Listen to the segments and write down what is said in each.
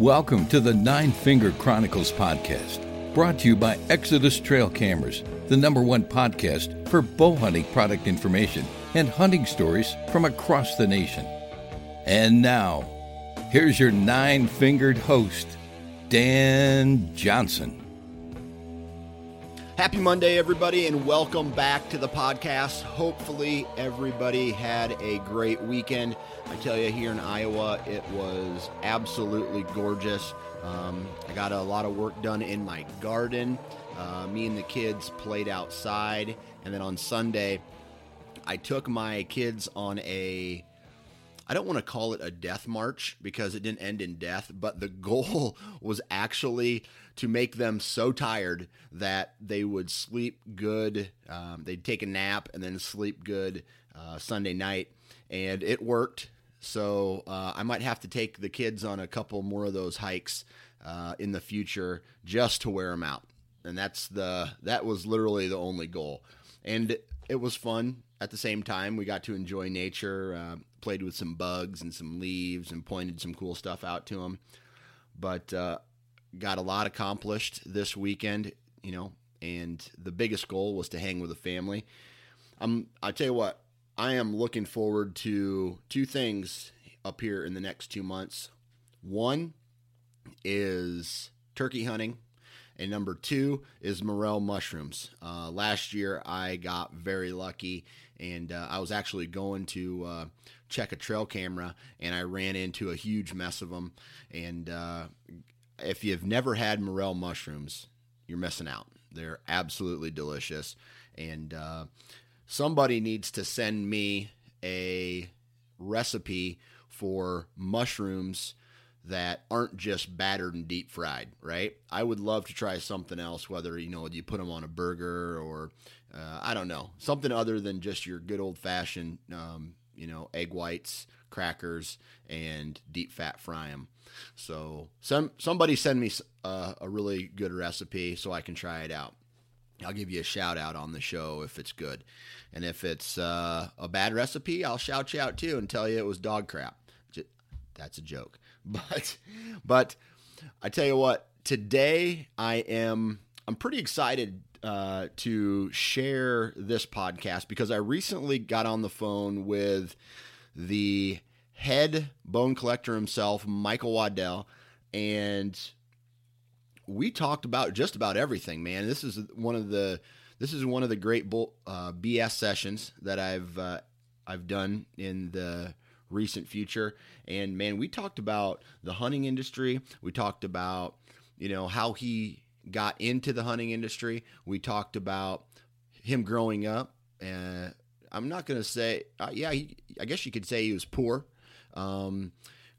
Welcome to the Nine Finger Chronicles podcast, brought to you by Exodus Trail Cameras, the number one podcast for bow hunting product information and hunting stories from across the nation. And now, here's your nine fingered host, Dan Johnson. Happy Monday, everybody, and welcome back to the podcast. Hopefully, everybody had a great weekend. I tell you, here in Iowa, it was absolutely gorgeous. Um, I got a lot of work done in my garden. Uh, me and the kids played outside, and then on Sunday, I took my kids on a I don't want to call it a death march because it didn't end in death, but the goal was actually to make them so tired that they would sleep good. Um, they'd take a nap and then sleep good uh, Sunday night, and it worked. So uh, I might have to take the kids on a couple more of those hikes uh, in the future just to wear them out. And that's the that was literally the only goal, and it was fun at the same time. We got to enjoy nature, uh, played with some bugs and some leaves, and pointed some cool stuff out to them. But uh, got a lot accomplished this weekend, you know. And the biggest goal was to hang with the family. I'm. I tell you what, I am looking forward to two things up here in the next two months. One is turkey hunting and number two is morel mushrooms. Uh, last year, I got very lucky, and uh, I was actually going to uh, check a trail camera, and I ran into a huge mess of them. And uh, if you've never had morel mushrooms, you're missing out. They're absolutely delicious, and uh, somebody needs to send me a recipe for mushrooms that aren't just battered and deep fried, right? I would love to try something else, whether, you know, you put them on a burger or, uh, I don't know, something other than just your good old fashioned, um, you know, egg whites, crackers, and deep fat fry them. So some somebody send me uh, a really good recipe so I can try it out. I'll give you a shout out on the show if it's good. And if it's uh, a bad recipe, I'll shout you out too and tell you it was dog crap. That's a joke. But but I tell you what, today I am I'm pretty excited uh, to share this podcast because I recently got on the phone with the head bone collector himself, Michael Waddell, and we talked about just about everything. Man, this is one of the this is one of the great bull, uh, BS sessions that I've uh, I've done in the recent future. And man, we talked about the hunting industry. We talked about, you know, how he got into the hunting industry. We talked about him growing up. Uh, I'm not going to say, uh, yeah, he, I guess you could say he was poor. Um,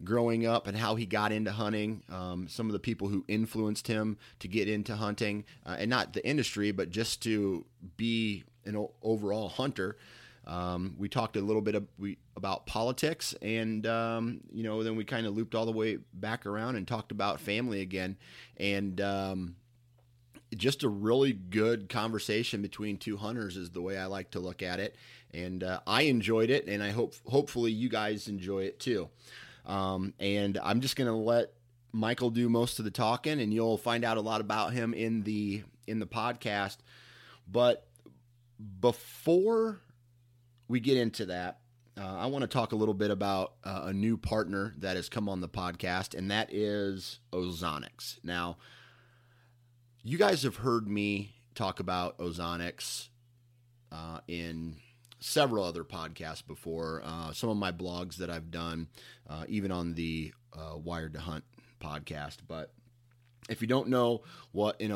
growing up and how he got into hunting, um, some of the people who influenced him to get into hunting, uh, and not the industry, but just to be an overall hunter. Um, we talked a little bit of, we, about politics, and um, you know, then we kind of looped all the way back around and talked about family again, and um, just a really good conversation between two hunters is the way I like to look at it, and uh, I enjoyed it, and I hope hopefully you guys enjoy it too. Um, and I'm just gonna let Michael do most of the talking, and you'll find out a lot about him in the in the podcast. But before we get into that, uh, I want to talk a little bit about uh, a new partner that has come on the podcast, and that is Ozonics. Now, you guys have heard me talk about Ozonics uh, in several other podcasts before. Uh, some of my blogs that I've done, uh, even on the uh, Wired to Hunt podcast. But if you don't know what an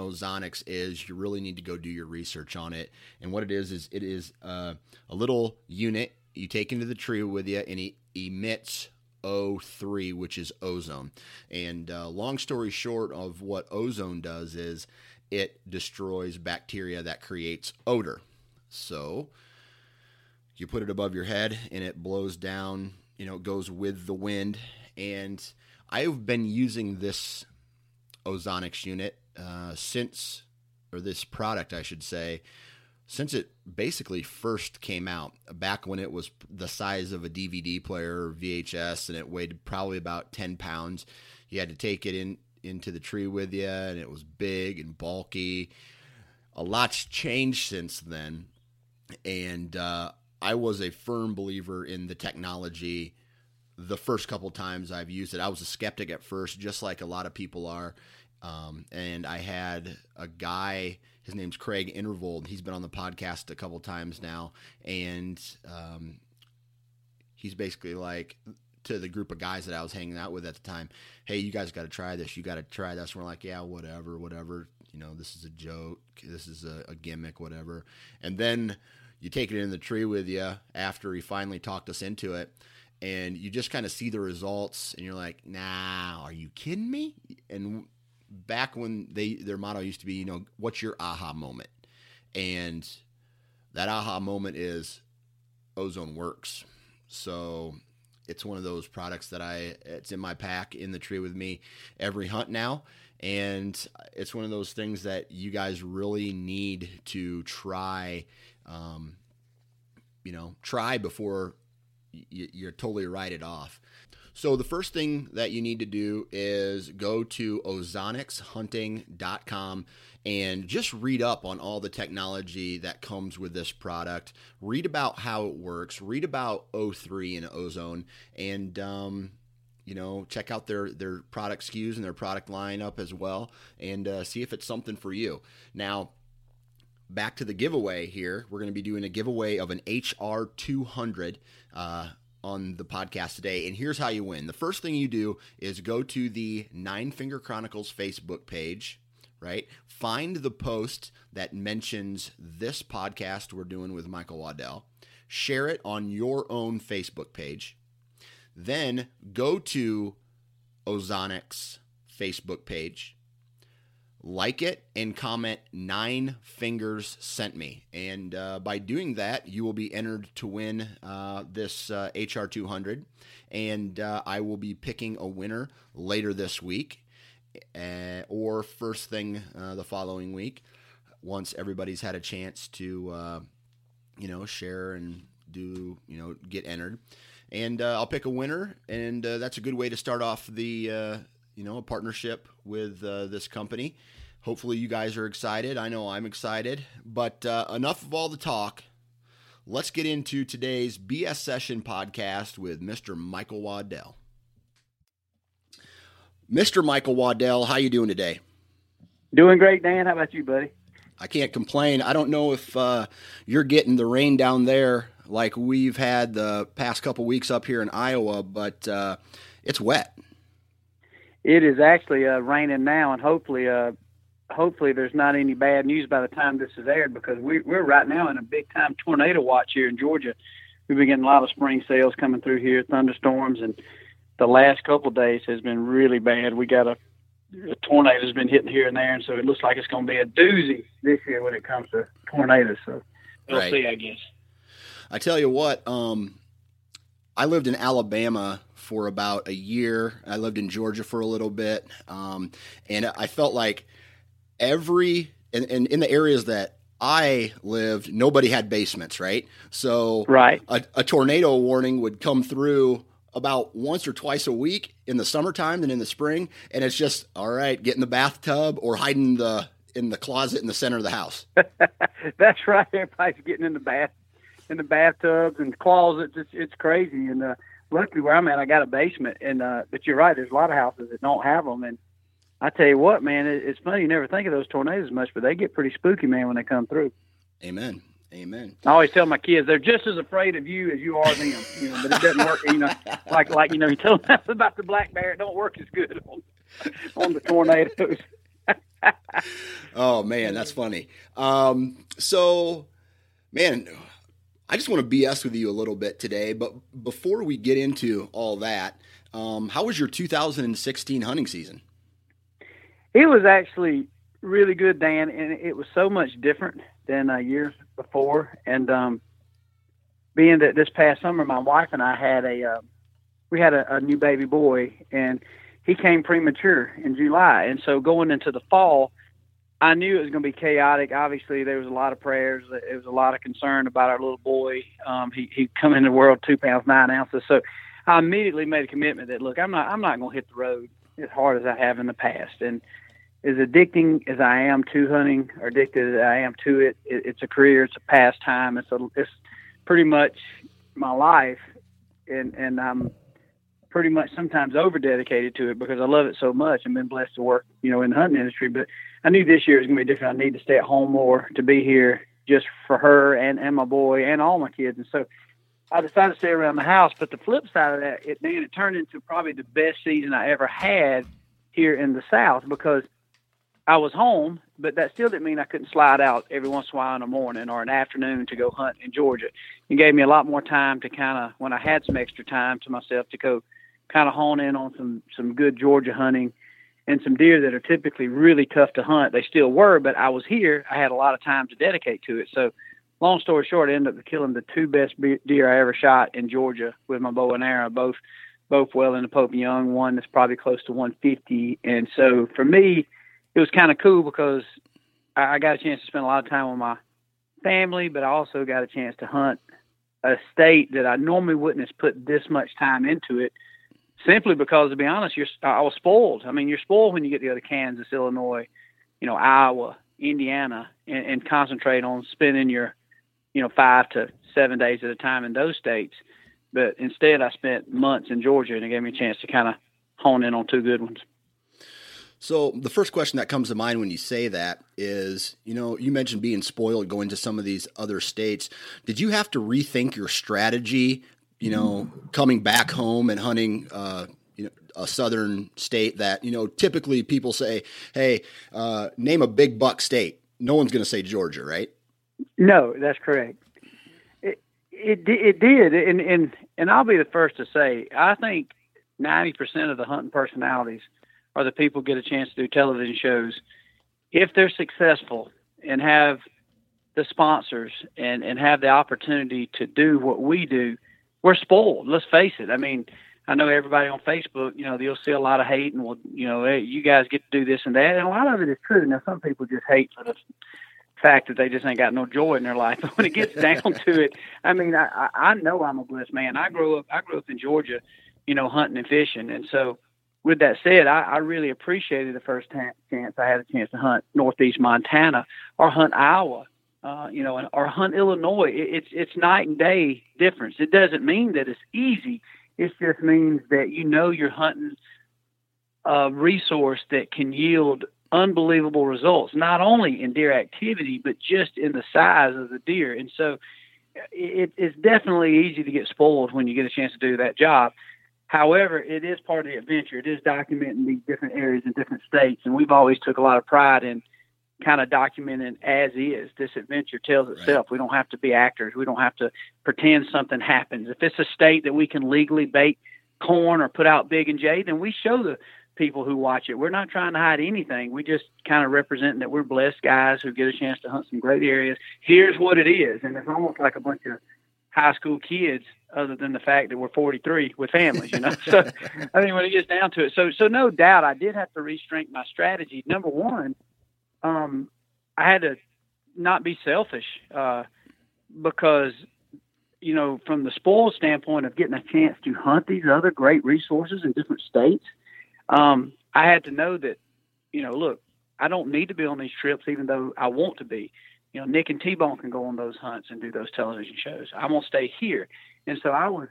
is, you really need to go do your research on it. And what it is is it is uh, a little unit you take into the tree with you, and it emits O3, which is ozone. And uh, long story short of what ozone does is it destroys bacteria that creates odor. So you put it above your head, and it blows down. You know, it goes with the wind. And I've been using this ozonics unit uh, since, or this product, I should say, since it basically first came out. Back when it was the size of a DVD player or VHS, and it weighed probably about ten pounds. You had to take it in into the tree with you, and it was big and bulky. A lot's changed since then, and uh, I was a firm believer in the technology the first couple times I've used it. I was a skeptic at first, just like a lot of people are. Um, and I had a guy, his name's Craig Intervold. He's been on the podcast a couple times now. And um, he's basically like, to the group of guys that I was hanging out with at the time, hey, you guys got to try this. You got to try this. And we're like, yeah, whatever, whatever. You know, this is a joke. This is a, a gimmick, whatever. And then you take it in the tree with you after he finally talked us into it and you just kind of see the results and you're like nah are you kidding me? And back when they their motto used to be you know what's your aha moment? And that aha moment is ozone works. So it's one of those products that i it's in my pack in the tree with me every hunt now and it's one of those things that you guys really need to try um, you know try before you're totally write it off. So the first thing that you need to do is go to ozonicshunting.com and just read up on all the technology that comes with this product. Read about how it works. Read about O3 and ozone, and um, you know check out their their product SKUs and their product lineup as well, and uh, see if it's something for you. Now back to the giveaway here. We're going to be doing a giveaway of an HR200 uh, on the podcast today. And here's how you win. The first thing you do is go to the Nine Finger Chronicles Facebook page, right? Find the post that mentions this podcast we're doing with Michael Waddell. Share it on your own Facebook page. Then go to Ozonics Facebook page like it and comment nine fingers sent me. And uh, by doing that you will be entered to win uh, this uh, hr200 and uh, i will be picking a winner later this week uh, or first thing uh, the following week once everybody's had a chance to you know share and do you know get entered. And i'll pick a winner and that's a good way to start off the you know, a partnership with uh, this company. Hopefully, you guys are excited. I know I'm excited. But uh, enough of all the talk. Let's get into today's BS Session podcast with Mr. Michael Waddell. Mr. Michael Waddell, how you doing today? Doing great, Dan. How about you, buddy? I can't complain. I don't know if uh, you're getting the rain down there like we've had the past couple weeks up here in Iowa, but uh, it's wet. It is actually uh, raining now, and hopefully, uh, hopefully there's not any bad news by the time this is aired because we, we're right now in a big time tornado watch here in Georgia. We've been getting a lot of spring cells coming through here, thunderstorms, and the last couple of days has been really bad. We got a, a tornado's been hitting here and there, and so it looks like it's going to be a doozy this year when it comes to tornadoes. So we'll right. see, I guess. I tell you what, um, I lived in Alabama for about a year. I lived in Georgia for a little bit, um, and I felt like every and, and in the areas that I lived, nobody had basements, right? So, right, a, a, tornado warning would come through about once or twice a week in the summertime and in the spring, and it's just all right, get in the bathtub or hide in the in the closet in the center of the house. That's right. Everybody's getting in the bath in the bathtubs and closets. It's it's crazy. And uh, luckily where I'm at, I got a basement. And uh, but you're right. There's a lot of houses that don't have them. And I tell you what, man, it, it's funny. You never think of those tornadoes much, but they get pretty spooky, man, when they come through. Amen. Amen. I always tell my kids they're just as afraid of you as you are them. You know, but it doesn't work. You know, like like you know, you tell them about the black bear. It don't work as good on, on the tornadoes. oh man, that's funny. Um, so, man, I just want to BS with you a little bit today. But before we get into all that, um, how was your 2016 hunting season? It was actually really good, Dan, and it was so much different than uh, years before. And um, being that this past summer, my wife and I had a uh, we had a, a new baby boy, and he came premature in July, and so going into the fall, I knew it was going to be chaotic. Obviously, there was a lot of prayers. There was a lot of concern about our little boy. Um, he he come into the world two pounds nine ounces. So I immediately made a commitment that look, I'm not I'm not going to hit the road as hard as I have in the past. And as addicting as I am to hunting, or addicted as I am to it, it it's a career. It's a pastime. It's a it's pretty much my life, and and I'm pretty much sometimes over dedicated to it because I love it so much and been blessed to work, you know, in the hunting industry. But I knew this year was gonna be different. I need to stay at home more to be here just for her and, and my boy and all my kids. And so I decided to stay around the house. But the flip side of that, it man, it turned into probably the best season I ever had here in the South because I was home, but that still didn't mean I couldn't slide out every once in a while in the morning or an afternoon to go hunt in Georgia. It gave me a lot more time to kind of, when I had some extra time to myself, to go kind of hone in on some some good Georgia hunting and some deer that are typically really tough to hunt. They still were, but I was here. I had a lot of time to dedicate to it. So, long story short, I ended up killing the two best deer I ever shot in Georgia with my bow and arrow, both both well in the Pope and Young. One that's probably close to 150, and so for me, it was kind of cool because I, I got a chance to spend a lot of time with my family, but I also got a chance to hunt a state that I normally wouldn't have put this much time into it simply because, to be honest, you're, I was spoiled. I mean, you're spoiled when you get to go to Kansas, Illinois, you know, Iowa, Indiana, and, and concentrate on spending your, you know, five to seven days at a time in those states. But instead, I spent months in Georgia, and it gave me a chance to kind of hone in on two good ones. So the first question that comes to mind when you say that is, you know, you mentioned being spoiled going to some of these other states. Did you have to rethink your strategy you know, coming back home and hunting, uh, you know, a southern state that you know typically people say, "Hey, uh, name a big buck state." No one's going to say Georgia, right? No, that's correct. It it, it did, and and and I'll be the first to say, I think ninety percent of the hunting personalities are the people get a chance to do television shows if they're successful and have the sponsors and and have the opportunity to do what we do we're spoiled. Let's face it. I mean, I know everybody on Facebook, you know, you'll see a lot of hate and well, you know, hey, you guys get to do this and that, and a lot of it is true. Now, some people just hate for the fact that they just ain't got no joy in their life. But when it gets down to it, I mean, I I know I'm a blessed man. I grew up I grew up in Georgia, you know, hunting and fishing, and so. With that said, I, I really appreciated the first chance I had a chance to hunt northeast Montana or hunt Iowa uh, you know, or hunt Illinois. It's it's night and day difference. It doesn't mean that it's easy. It just means that you know you're hunting a resource that can yield unbelievable results, not only in deer activity but just in the size of the deer. And so, it, it's definitely easy to get spoiled when you get a chance to do that job. However, it is part of the adventure. It is documenting these different areas in different states, and we've always took a lot of pride in kind of documented as is. This adventure tells itself. Right. We don't have to be actors. We don't have to pretend something happens. If it's a state that we can legally bake corn or put out Big & J, then we show the people who watch it. We're not trying to hide anything. We just kind of represent that we're blessed guys who get a chance to hunt some great areas. Here's what it is, and it's almost like a bunch of high school kids, other than the fact that we're 43 with families, you know. so I mean, when it gets down to it, so so no doubt, I did have to restrain my strategy. Number one um, I had to not be selfish uh, because, you know, from the spoil standpoint of getting a chance to hunt these other great resources in different states, um, I had to know that, you know, look, I don't need to be on these trips, even though I want to be. you know, Nick and T Bone can go on those hunts and do those television shows. I'm gonna stay here, and so I was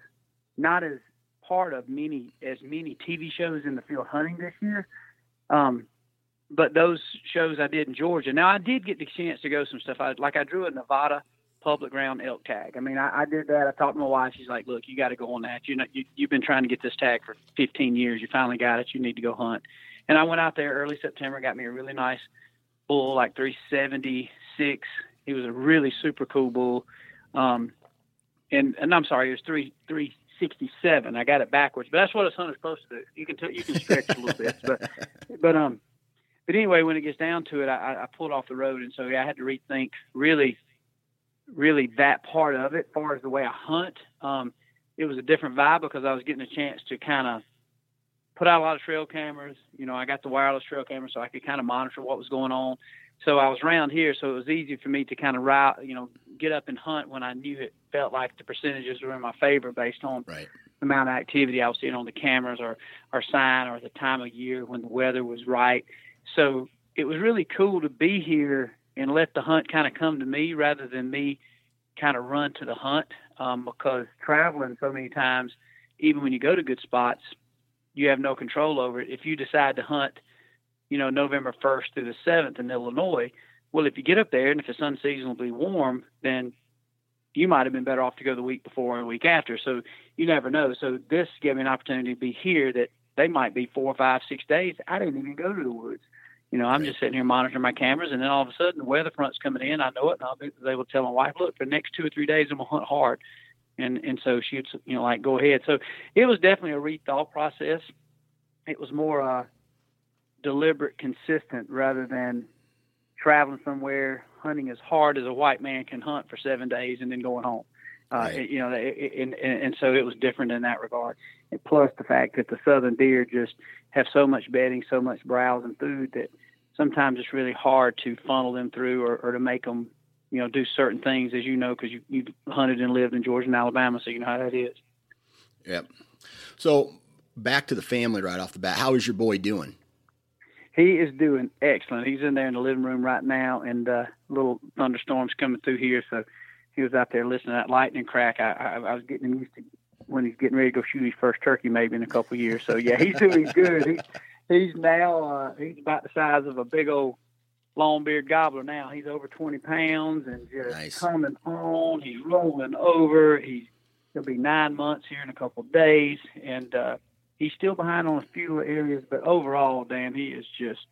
not as part of many as many TV shows in the field hunting this year. Um, but those shows I did in Georgia. Now I did get the chance to go some stuff. I like I drew a Nevada public ground elk tag. I mean, I, I did that. I talked to my wife. She's like, "Look, you got to go on that. You know, you, you've been trying to get this tag for 15 years. You finally got it. You need to go hunt." And I went out there early September, got me a really nice bull, like 376. He was a really super cool bull. Um, and and I'm sorry, it was three three 67. I got it backwards, but that's what a son is supposed to do. You can t- you can stretch a little bit, but but um, but anyway, when it gets down to it, I, I pulled off the road, and so yeah, I had to rethink really, really that part of it. As far as the way I hunt, um, it was a different vibe because I was getting a chance to kind of put out a lot of trail cameras. You know, I got the wireless trail camera, so I could kind of monitor what was going on. So I was around here, so it was easy for me to kind of route, you know, get up and hunt when I knew it felt like the percentages were in my favor based on right. the amount of activity I was seeing on the cameras or or sign or the time of year when the weather was right. So it was really cool to be here and let the hunt kind of come to me rather than me kind of run to the hunt um, because traveling so many times, even when you go to good spots, you have no control over it. If you decide to hunt – you know, November 1st through the 7th in Illinois. Well, if you get up there and if it's unseasonably warm, then you might have been better off to go the week before or the week after. So you never know. So this gave me an opportunity to be here that they might be four, five, six days. I didn't even go to the woods. You know, I'm right. just sitting here monitoring my cameras, and then all of a sudden the weather front's coming in. I know it, and I'll be able to tell my wife, "Look, for the next two or three days, I'm gonna hunt hard." And and so she'd you know like go ahead. So it was definitely a rethought process. It was more uh, deliberate, consistent, rather than traveling somewhere, hunting as hard as a white man can hunt for seven days and then going home. Uh, right. You know, and, and, and so it was different in that regard. And plus the fact that the southern deer just have so much bedding, so much browse and food that sometimes it's really hard to funnel them through or, or to make them, you know, do certain things, as you know, because you, you've hunted and lived in Georgia and Alabama, so you know how that is. Yep. So back to the family right off the bat. How is your boy doing? he is doing excellent. He's in there in the living room right now, and uh, little thunderstorms coming through here. So he was out there listening to that lightning crack. I, I, I was getting him used to when he's getting ready to go shoot his first turkey, maybe in a couple of years. So yeah, he's doing good. He, he's now uh, he's about the size of a big old long-beard gobbler. Now he's over 20 pounds and just nice. coming on. He's rolling over. He's he'll be nine months here in a couple of days, and uh, He's still behind on a few areas, but overall, Dan, he is just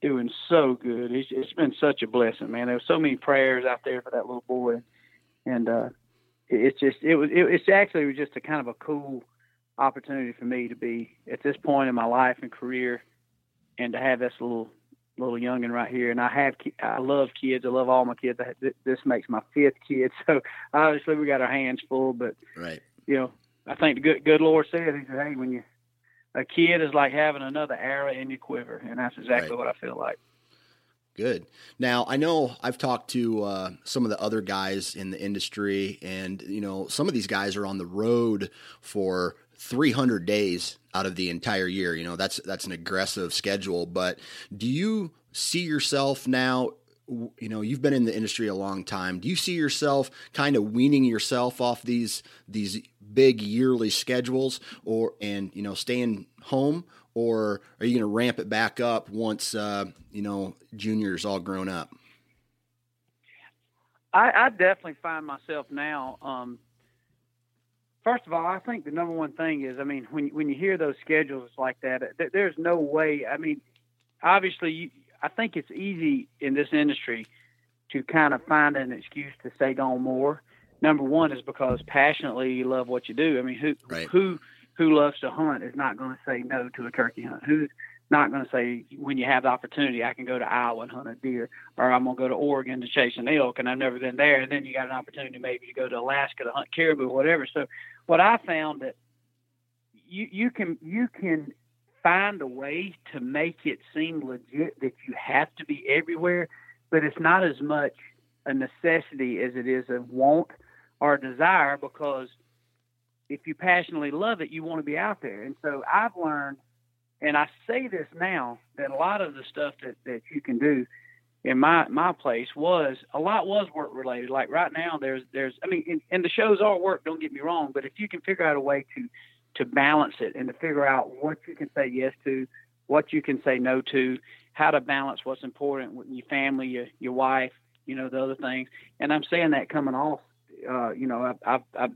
doing so good. He's, it's been such a blessing, man. There were so many prayers out there for that little boy, and uh, it's just it was it, it's actually was just a kind of a cool opportunity for me to be at this point in my life and career, and to have this little little youngin right here. And I have I love kids. I love all my kids. I, this makes my fifth kid, so obviously we got our hands full. But right, you know, I think the good good Lord said, He said, "Hey, when you a kid is like having another arrow in your quiver, and that's exactly right. what I feel like. Good. Now I know I've talked to uh, some of the other guys in the industry, and you know some of these guys are on the road for 300 days out of the entire year. You know that's that's an aggressive schedule. But do you see yourself now you know you've been in the industry a long time do you see yourself kind of weaning yourself off these these big yearly schedules or and you know staying home or are you going to ramp it back up once uh, you know juniors all grown up I, I definitely find myself now um, first of all i think the number one thing is i mean when, when you hear those schedules like that there's no way i mean obviously you, I think it's easy in this industry to kind of find an excuse to say on more. Number one is because passionately you love what you do. I mean, who right. who who loves to hunt is not going to say no to a turkey hunt? Who's not going to say when you have the opportunity, I can go to Iowa and hunt a deer, or I'm going to go to Oregon to chase an elk, and I've never been there. And then you got an opportunity maybe to go to Alaska to hunt caribou, or whatever. So, what I found that you you can you can find a way to make it seem legit that you have to be everywhere, but it's not as much a necessity as it is a want or a desire because if you passionately love it, you want to be out there. And so I've learned, and I say this now, that a lot of the stuff that, that you can do, in my my place was a lot was work related. Like right now, there's there's I mean, and, and the shows are work. Don't get me wrong, but if you can figure out a way to to balance it and to figure out what you can say yes to, what you can say no to, how to balance what's important with your family, your your wife, you know, the other things. And I'm saying that coming off, uh, you know, I've I've, I've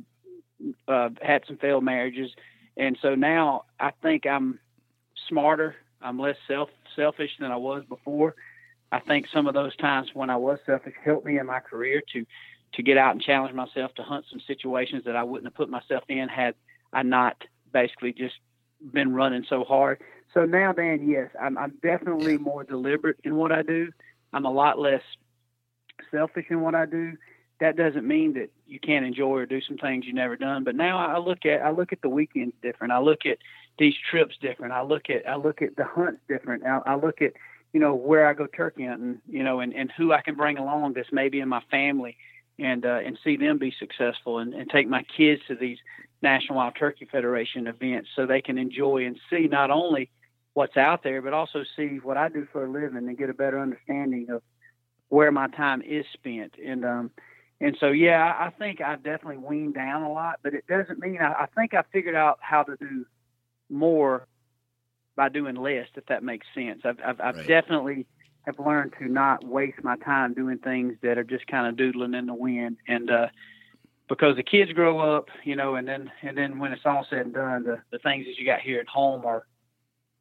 uh, had some failed marriages, and so now I think I'm smarter. I'm less self selfish than I was before I think some of those times when I was selfish helped me in my career to to get out and challenge myself to hunt some situations that I wouldn't have put myself in had I not basically just been running so hard. So now, Dan, yes, I'm, I'm definitely more deliberate in what I do. I'm a lot less selfish in what I do. That doesn't mean that you can't enjoy or do some things you've never done. But now I look at I look at the weekends different. I look at these trips different. I look at I look at the hunts different. I, I look at you know, where I go turkey hunting, you know, and, and who I can bring along that's maybe in my family and uh, and see them be successful and, and take my kids to these National Wild Turkey Federation events so they can enjoy and see not only what's out there, but also see what I do for a living and get a better understanding of where my time is spent. And um, and so yeah, I think I've definitely weaned down a lot, but it doesn't mean I, I think I figured out how to do more by doing less, if that makes sense. I've, I've, I've right. definitely have learned to not waste my time doing things that are just kind of doodling in the wind. And, uh, because the kids grow up, you know, and then, and then when it's all said and done, the, the things that you got here at home are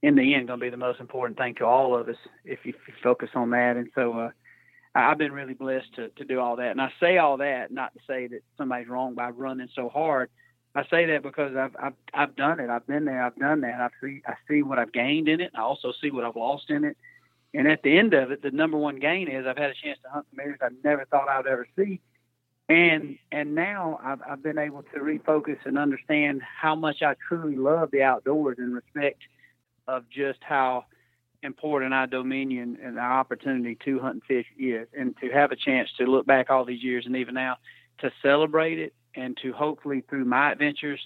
in the end going to be the most important thing to all of us if you, if you focus on that. And so, uh, I've been really blessed to, to do all that. And I say all that not to say that somebody's wrong by running so hard, I say that because I've I've I've done it. I've been there. I've done that. I see I see what I've gained in it. I also see what I've lost in it. And at the end of it, the number one gain is I've had a chance to hunt some areas I never thought I'd ever see. And and now I've I've been able to refocus and understand how much I truly love the outdoors in respect of just how important our dominion and our opportunity to hunt and fish is, and to have a chance to look back all these years and even now to celebrate it and to hopefully through my adventures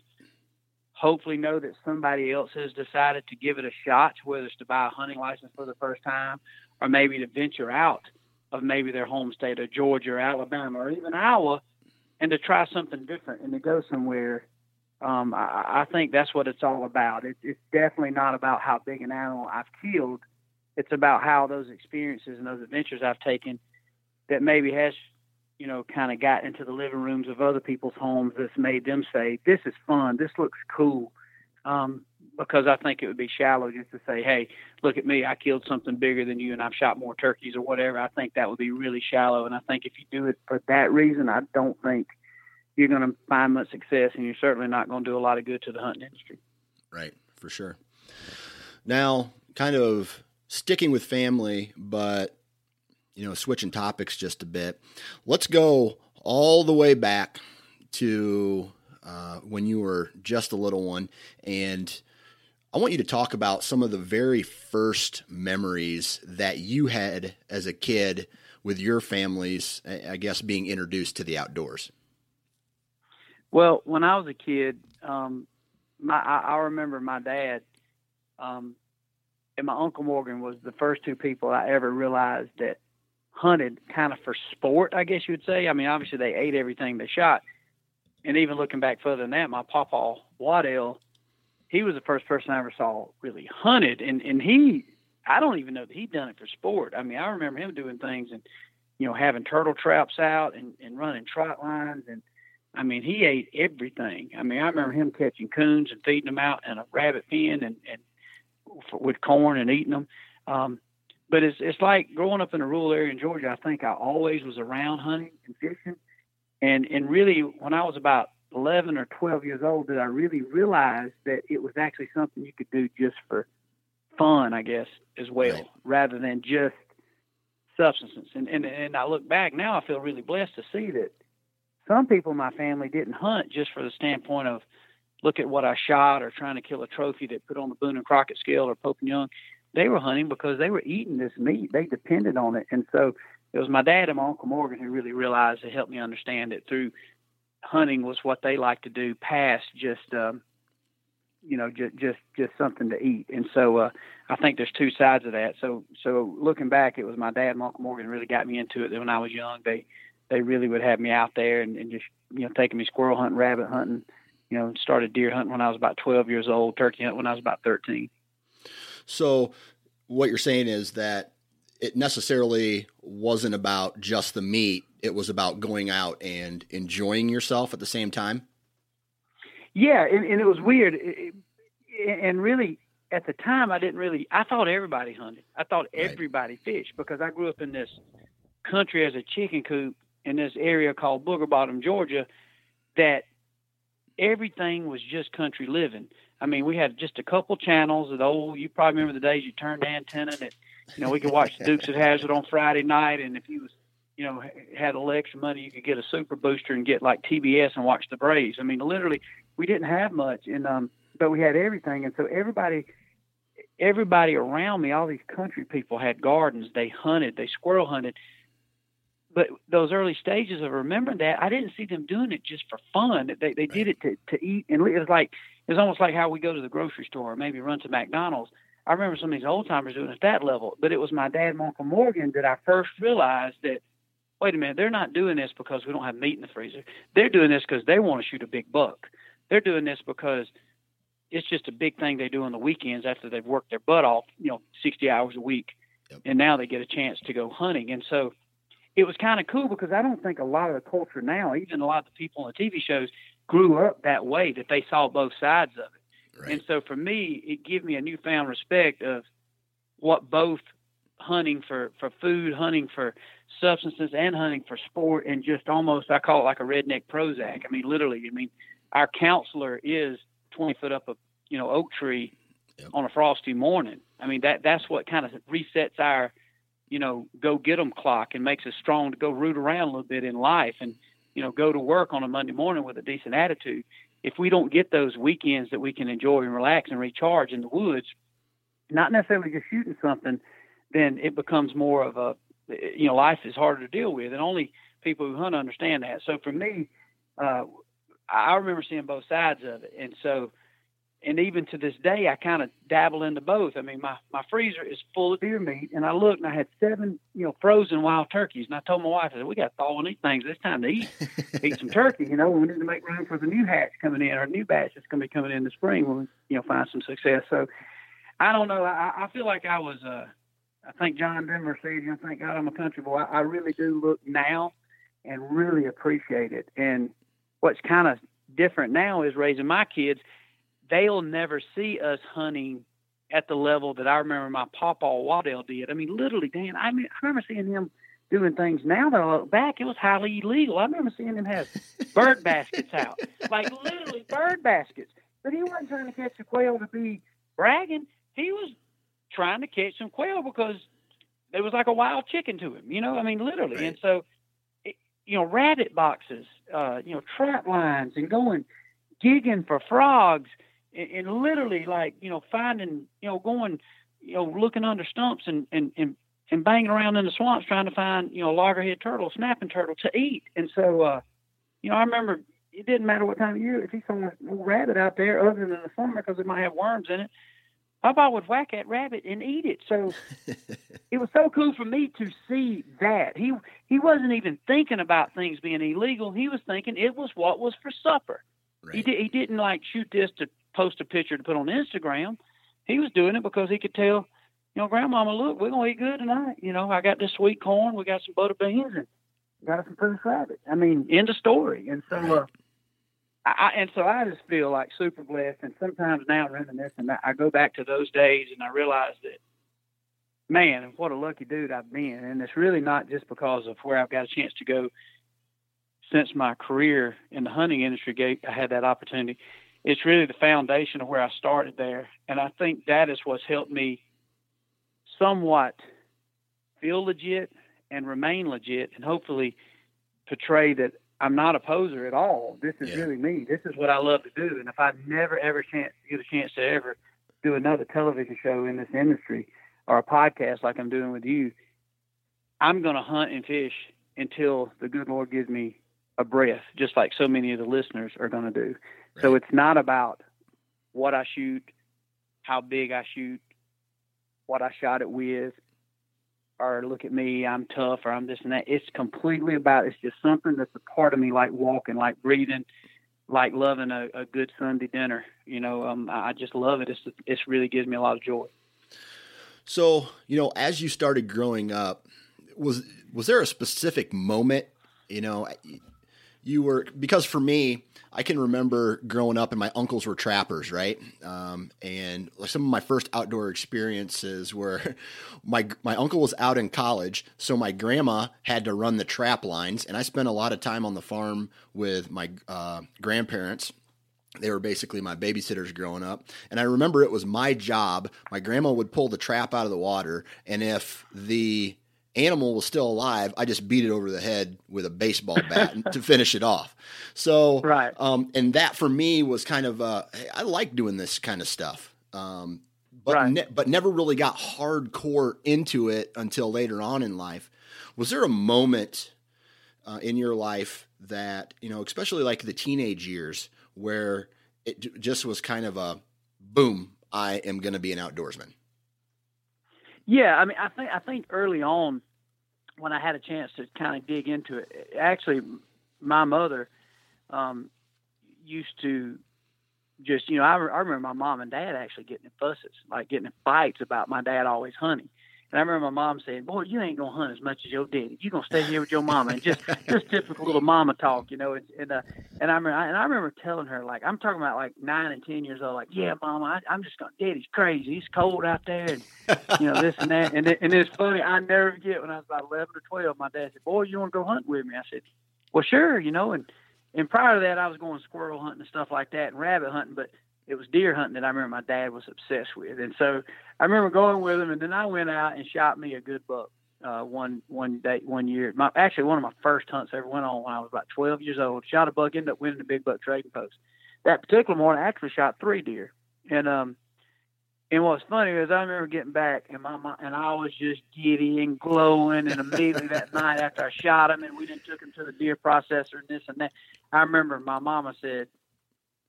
hopefully know that somebody else has decided to give it a shot whether it's to buy a hunting license for the first time or maybe to venture out of maybe their home state of Georgia or Alabama or even Iowa and to try something different and to go somewhere um, I, I think that's what it's all about. It, it's definitely not about how big an animal I've killed. It's about how those experiences and those adventures I've taken that maybe has you know, kind of got into the living rooms of other people's homes that's made them say, this is fun, this looks cool. Um, because I think it would be shallow just to say, hey, look at me, I killed something bigger than you and I've shot more turkeys or whatever. I think that would be really shallow. And I think if you do it for that reason, I don't think you're going to find much success and you're certainly not going to do a lot of good to the hunting industry. Right, for sure. Now, kind of sticking with family, but you know, switching topics just a bit. Let's go all the way back to uh, when you were just a little one. And I want you to talk about some of the very first memories that you had as a kid with your families, I guess, being introduced to the outdoors. Well, when I was a kid, um, my I, I, remember my dad um, and my uncle Morgan was the first two people I ever realized that hunted kind of for sport, I guess you would say. I mean, obviously they ate everything they shot. And even looking back further than that, my papa Waddell, he was the first person I ever saw really hunted. And, and he, I don't even know that he'd done it for sport. I mean, I remember him doing things and, you know, having turtle traps out and, and running trot lines. And I mean, he ate everything. I mean, I remember him catching coons and feeding them out in a rabbit pen and, and with corn and eating them. Um, but it's it's like growing up in a rural area in Georgia. I think I always was around hunting and fishing, and and really when I was about 11 or 12 years old, did I really realize that it was actually something you could do just for fun, I guess, as well, right. rather than just substance. And, and and I look back now, I feel really blessed to see that some people in my family didn't hunt just for the standpoint of look at what I shot or trying to kill a trophy that put on the Boone and Crockett scale or Pope and Young they were hunting because they were eating this meat. They depended on it. And so it was my dad and my Uncle Morgan who really realized to help me understand it through hunting was what they like to do past just um, you know, just just just something to eat. And so uh, I think there's two sides of that. So so looking back, it was my dad, and Uncle Morgan, really got me into it. When I was young, they they really would have me out there and, and just you know taking me squirrel hunting, rabbit hunting. You know, started deer hunting when I was about 12 years old, turkey hunting when I was about 13. So what you're saying is that it necessarily wasn't about just the meat; it was about going out and enjoying yourself at the same time. Yeah, and, and it was weird, it, and really at the time I didn't really. I thought everybody hunted. I thought everybody right. fished because I grew up in this country as a chicken coop in this area called Booger Bottom, Georgia. That everything was just country living. I mean, we had just a couple channels. The old, you probably remember the days you turned the antenna and it, you know, we could watch the Dukes of Hazzard on Friday night, and if you was you know, had a little extra money, you could get a super booster and get like TBS and watch the Braves. I mean, literally, we didn't have much, and um, but we had everything, and so everybody, everybody around me, all these country people had gardens. They hunted, they squirrel hunted. But those early stages of remembering that, I didn't see them doing it just for fun. They they did it to to eat, and it was like it was almost like how we go to the grocery store or maybe run to McDonald's. I remember some of these old timers doing it at that level. But it was my dad, and Uncle Morgan, that I first realized that wait a minute, they're not doing this because we don't have meat in the freezer. They're doing this because they want to shoot a big buck. They're doing this because it's just a big thing they do on the weekends after they've worked their butt off, you know, 60 hours a week. Yep. And now they get a chance to go hunting. And so it was kind of cool because I don't think a lot of the culture now, even a lot of the people on the TV shows, grew up that way, that they saw both sides of it. Right. And so for me, it gave me a newfound respect of what both hunting for, for food, hunting for substances, and hunting for sport, and just almost I call it like a redneck Prozac. I mean, literally. I mean, our counselor is 20 foot up a you know oak tree yep. on a frosty morning. I mean that that's what kind of resets our you know go get get 'em clock and makes us strong to go root around a little bit in life and you know go to work on a Monday morning with a decent attitude. If we don't get those weekends that we can enjoy and relax and recharge in the woods, not necessarily just shooting something then it becomes more of a you know life is harder to deal with, and only people who hunt understand that. So for me, uh, I remember seeing both sides of it, and so and even to this day, I kind of dabble into both. I mean, my my freezer is full of deer meat, and I looked and I had seven you know frozen wild turkeys, and I told my wife, I said, we got to thaw these things. It's time to eat eat some turkey. You know, we need to make room for the new hatch coming in, or new batch that's going to be coming in the spring when we you know find some success. So I don't know. I, I feel like I was. Uh, I think John Denver said, you know, thank God I'm a country boy. I, I really do look now and really appreciate it. And what's kind of different now is raising my kids. They'll never see us hunting at the level that I remember my papa Waddell did. I mean, literally, Dan, I mean, I remember seeing him doing things now that I look back, it was highly illegal. I remember seeing him have bird baskets out, like literally bird baskets. But he wasn't trying to catch a quail to be bragging. He was trying to catch some quail because it was like a wild chicken to him, you know. I mean, literally. Right. And so, it, you know, rabbit boxes, uh, you know, trap lines, and going gigging for frogs, and, and literally like you know finding, you know, going, you know, looking under stumps and and and and banging around in the swamps trying to find you know loggerhead turtle, snapping turtle to eat. And so, uh, you know, I remember it didn't matter what time of year if he saw a rabbit out there, other than the summer because it might have worms in it Papa would whack that rabbit and eat it. So it was so cool for me to see that. He he wasn't even thinking about things being illegal. He was thinking it was what was for supper. Right. He did, he didn't like shoot this to post a picture to put on Instagram. He was doing it because he could tell, you know, grandmama, look, we're gonna eat good tonight. You know, I got this sweet corn, we got some butter beans and got some Pooh's rabbit. I mean, end of story. And so uh, I, and so I just feel like super blessed. And sometimes now reminiscing, I go back to those days and I realize that, man, what a lucky dude I've been. And it's really not just because of where I've got a chance to go since my career in the hunting industry I had that opportunity. It's really the foundation of where I started there. And I think that is what's helped me somewhat feel legit and remain legit and hopefully portray that I'm not a poser at all. This is yeah. really me. This is what I love to do. And if I never ever chance get a chance to ever do another television show in this industry or a podcast like I'm doing with you, I'm going to hunt and fish until the good Lord gives me a breath, just like so many of the listeners are going to do. Right. So it's not about what I shoot, how big I shoot, what I shot it with, or look at me, I'm tough, or I'm this and that. It's completely about. It's just something that's a part of me, like walking, like breathing, like loving a, a good Sunday dinner. You know, um, I just love it. It's it really gives me a lot of joy. So, you know, as you started growing up, was was there a specific moment, you know, you were because for me, I can remember growing up and my uncles were trappers, right? Um, and some of my first outdoor experiences were my my uncle was out in college, so my grandma had to run the trap lines, and I spent a lot of time on the farm with my uh, grandparents. They were basically my babysitters growing up. And I remember it was my job. My grandma would pull the trap out of the water, and if the animal was still alive, I just beat it over the head with a baseball bat to finish it off. So, right. Um, and that for me was kind of, uh, I like doing this kind of stuff. Um, but, right. ne- but never really got hardcore into it until later on in life. Was there a moment uh, in your life that, you know, especially like the teenage years where it just was kind of a boom, I am going to be an outdoorsman? Yeah, I mean, I think I think early on, when I had a chance to kind of dig into it, actually, my mother um, used to just, you know, I, I remember my mom and dad actually getting in fusses, like getting in fights about my dad always hunting. And I remember my mom saying, "Boy, you ain't gonna hunt as much as your daddy. You gonna stay here with your mama." And just, just typical little mama talk, you know. And and, uh, and I remember, and I remember telling her, like, I'm talking about like nine and ten years old, like, "Yeah, mama, I, I'm just gonna. Daddy's crazy. He's cold out there, and you know this and that." And and it's funny. I never forget when I was about eleven or twelve. My dad said, "Boy, you want to go hunt with me?" I said, "Well, sure," you know. And and prior to that, I was going squirrel hunting and stuff like that, and rabbit hunting, but it was deer hunting that I remember my dad was obsessed with, and so I remember going with him, and then I went out and shot me a good buck uh, one one day one year. My actually one of my first hunts I ever went on when I was about 12 years old. Shot a buck, ended up winning the big buck trading post. That particular morning, I actually shot three deer, and um, and what's funny is I remember getting back and my and I was just giddy and glowing, and immediately that night after I shot him, and we then took him to the deer processor and this and that. I remember my mama said,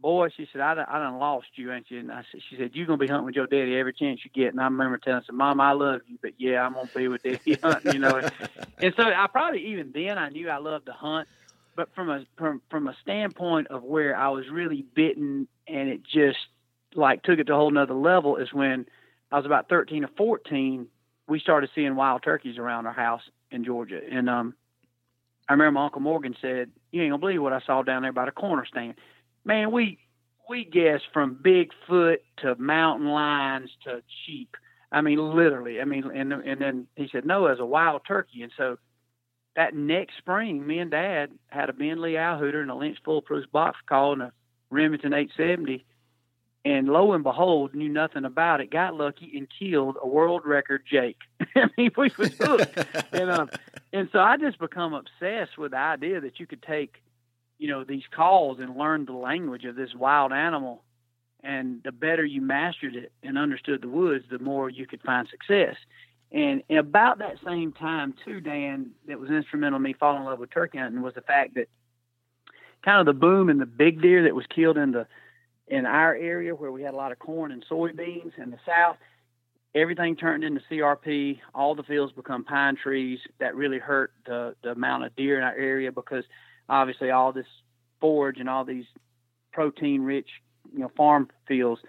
boy, she said, I done, I done lost you, ain't you? And I said, she said, you're going to be hunting with your daddy every chance you get. And I remember telling her, Mom, I love you, but yeah, I'm going to be with daddy hunting, you know. and, and so I probably even then I knew I loved to hunt, but from a, from, from a standpoint of where I was really bitten and it just like took it to a whole nother level is when I was about 13 or 14, we started seeing wild turkeys around our house in Georgia. And, um, I remember my Uncle Morgan said, you ain't gonna believe what I saw down there by the corner stand man, we we guess from Bigfoot to mountain lions to sheep. I mean, literally. I mean, and and then he said no, as a wild turkey. And so that next spring, me and Dad had a Ben Lee Hooter and a Lynch Fool Proof box call and a Remington 870. And lo and behold, knew nothing about it. Got lucky and killed a world record Jake. I mean, we was hooked. and um, and so I just become obsessed with the idea that you could take you know these calls and learned the language of this wild animal and the better you mastered it and understood the woods the more you could find success. And about that same time too dan that was instrumental in me falling in love with turkey hunting was the fact that kind of the boom in the big deer that was killed in the in our area where we had a lot of corn and soybeans in the south everything turned into crp all the fields become pine trees. That really hurt the the amount of deer in our area because obviously all this forage and all these protein rich you know farm fields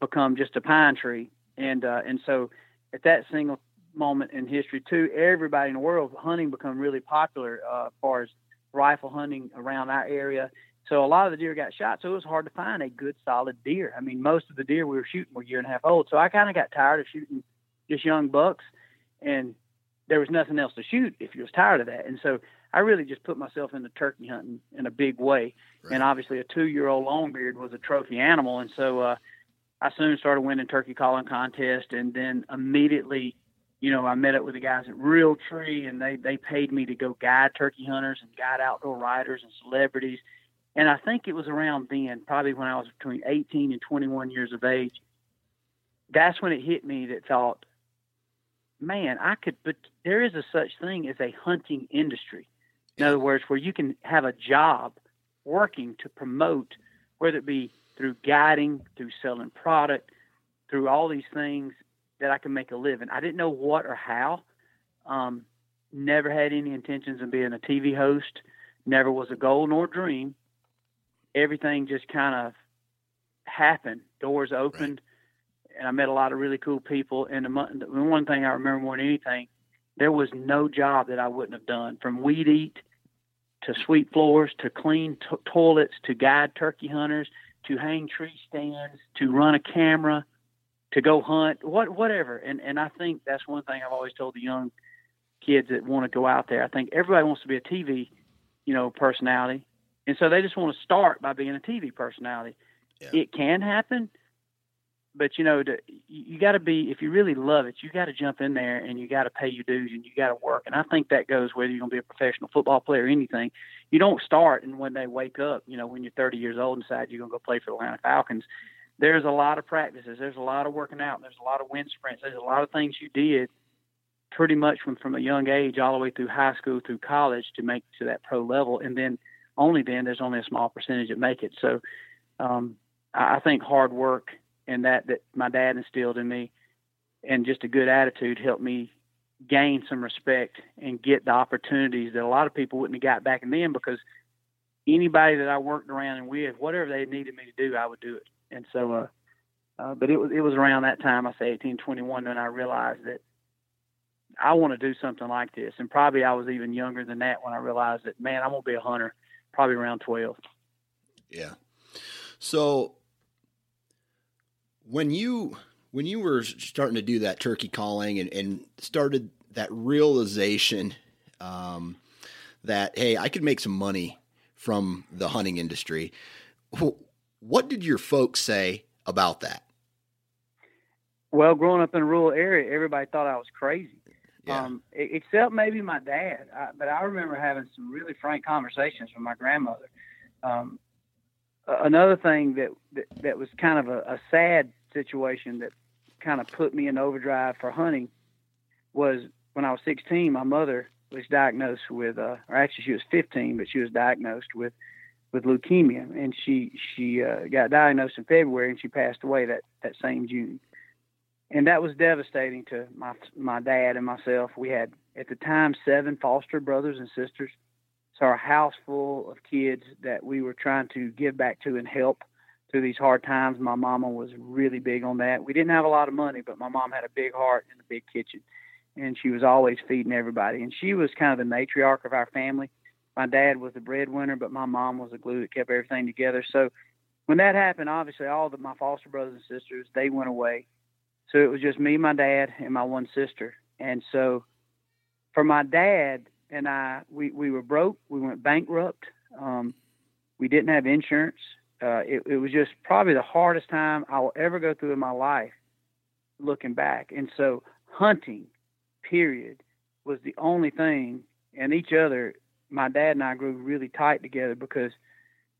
become just a pine tree. And uh, and so at that single moment in history too everybody in the world hunting become really popular uh, as far as rifle hunting around our area. So a lot of the deer got shot so it was hard to find a good solid deer. I mean most of the deer we were shooting were year and a half old so i kind of got tired of shooting just young bucks and there was nothing else to shoot if you was tired of that. And so I really just put myself into turkey hunting in a big way. Right. And obviously, a two-year-old longbeard was a trophy animal, and so uh, I soon started winning turkey calling contests, and then immediately, you know, I met up with the guys at Real Tree, and they they paid me to go guide turkey hunters and guide outdoor writers and celebrities. And I think it was around then, probably when I was between 18 and 21 years of age. That's when it hit me that thought, man, I could, but there is a such thing as a hunting industry. In other words, where you can have a job working to promote, whether it be through guiding, through selling product, through all these things that I can make a living. I didn't know what or how. Um, never had any intentions of being a TV host. Never was a goal nor dream. Everything just kind of happened. Doors opened, right. and I met a lot of really cool people. And the, the one thing I remember more than anything, there was no job that I wouldn't have done, from weed eat to sweep floors to clean to- toilets to guide turkey hunters to hang tree stands to run a camera to go hunt what whatever. And and I think that's one thing I've always told the young kids that want to go out there. I think everybody wants to be a TV you know personality. And so they just want to start by being a TV personality. Yeah. it can happen but you know, to, you got to be if you really love it, you got to jump in there and you got to pay your dues and you got to work. And I think that goes whether you're going to be a professional football player or anything. You don't start and when they wake up, you know, when you're 30 years old and decide you're going to go play for the Atlanta Falcons. There's a lot of practices. There's a lot of working out. There's a lot of wind sprints. There's a lot of things you did pretty much from from a young age all the way through high school through college to make to that pro level. And then only then there's only a small percentage that make it. So um, I think hard work and that that my dad instilled in me, and just a good attitude helped me gain some respect and get the opportunities that a lot of people wouldn't have got back in then because anybody that I worked around and with, whatever they needed me to do, I would do it. And so, uh, uh, but it was it was around that time, I say 18, 21, when I realized that I want to do something like this. And probably I was even younger than that when I realized that, man, I'm gonna be a hunter. Probably around 12. Yeah. So when you when you were starting to do that turkey calling and, and started that realization um, that hey, I could make some money from the hunting industry. What did your folks say about that? Well, growing up in a rural area, everybody thought I was crazy. Yeah. Um, except maybe my dad. I, but I remember having some really frank conversations with my grandmother. Um, another thing that, that, that was kind of a, a sad situation that kind of put me in overdrive for hunting was when I was 16. My mother was diagnosed with, uh, or actually she was 15, but she was diagnosed with with leukemia, and she she uh, got diagnosed in February, and she passed away that that same June. And that was devastating to my my dad and myself. We had at the time seven foster brothers and sisters so our house full of kids that we were trying to give back to and help through these hard times. My mama was really big on that. We didn't have a lot of money, but my mom had a big heart and a big kitchen, and she was always feeding everybody. And she was kind of the matriarch of our family. My dad was the breadwinner, but my mom was the glue that kept everything together. So when that happened, obviously all of my foster brothers and sisters they went away. So it was just me, my dad, and my one sister. And so for my dad, and I we, we were broke. We went bankrupt. Um, we didn't have insurance. Uh, it, it was just probably the hardest time I will ever go through in my life, looking back. And so hunting, period, was the only thing. And each other, my dad and I grew really tight together because,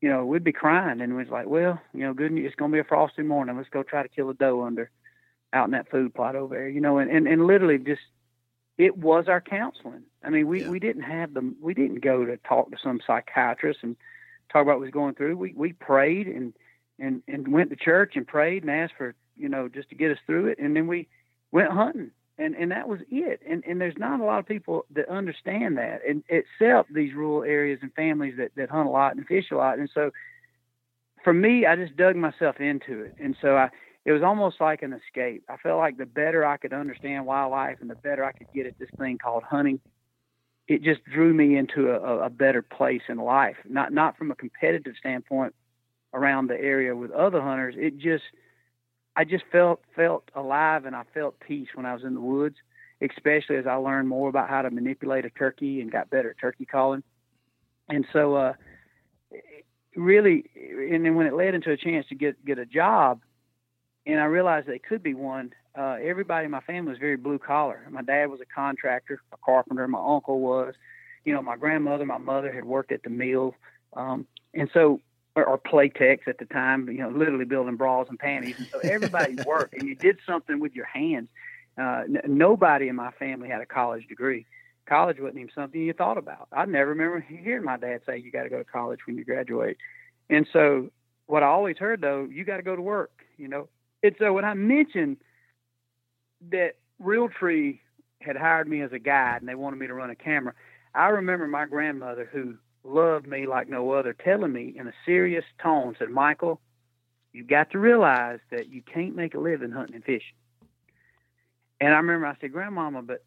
you know, we'd be crying and it was like, well, you know, good. news, It's gonna be a frosty morning. Let's go try to kill a doe under, out in that food plot over there. You know, and and, and literally just it was our counseling. I mean, we, yeah. we didn't have them. We didn't go to talk to some psychiatrist and talk about what was going through. We we prayed and and and went to church and prayed and asked for you know just to get us through it. And then we went hunting, and and that was it. And and there's not a lot of people that understand that, and except these rural areas and families that that hunt a lot and fish a lot. And so, for me, I just dug myself into it, and so I it was almost like an escape. I felt like the better I could understand wildlife and the better I could get at this thing called hunting, it just drew me into a, a better place in life. Not not from a competitive standpoint around the area with other hunters. It just I just felt felt alive and I felt peace when I was in the woods, especially as I learned more about how to manipulate a turkey and got better at turkey calling. And so uh really and then when it led into a chance to get get a job and I realized they could be one. Uh, everybody in my family was very blue collar. My dad was a contractor, a carpenter. My uncle was, you know, my grandmother, my mother had worked at the mill, um, and so or, or Playtex at the time, you know, literally building bras and panties. And so everybody worked, and you did something with your hands. Uh, n- nobody in my family had a college degree. College wasn't even something you thought about. I never remember hearing my dad say you got to go to college when you graduate. And so what I always heard though, you got to go to work, you know. And so when I mentioned that Realtree had hired me as a guide and they wanted me to run a camera, I remember my grandmother who loved me like no other telling me in a serious tone said, "Michael, you've got to realize that you can't make a living hunting and fishing." And I remember I said, "Grandmama, but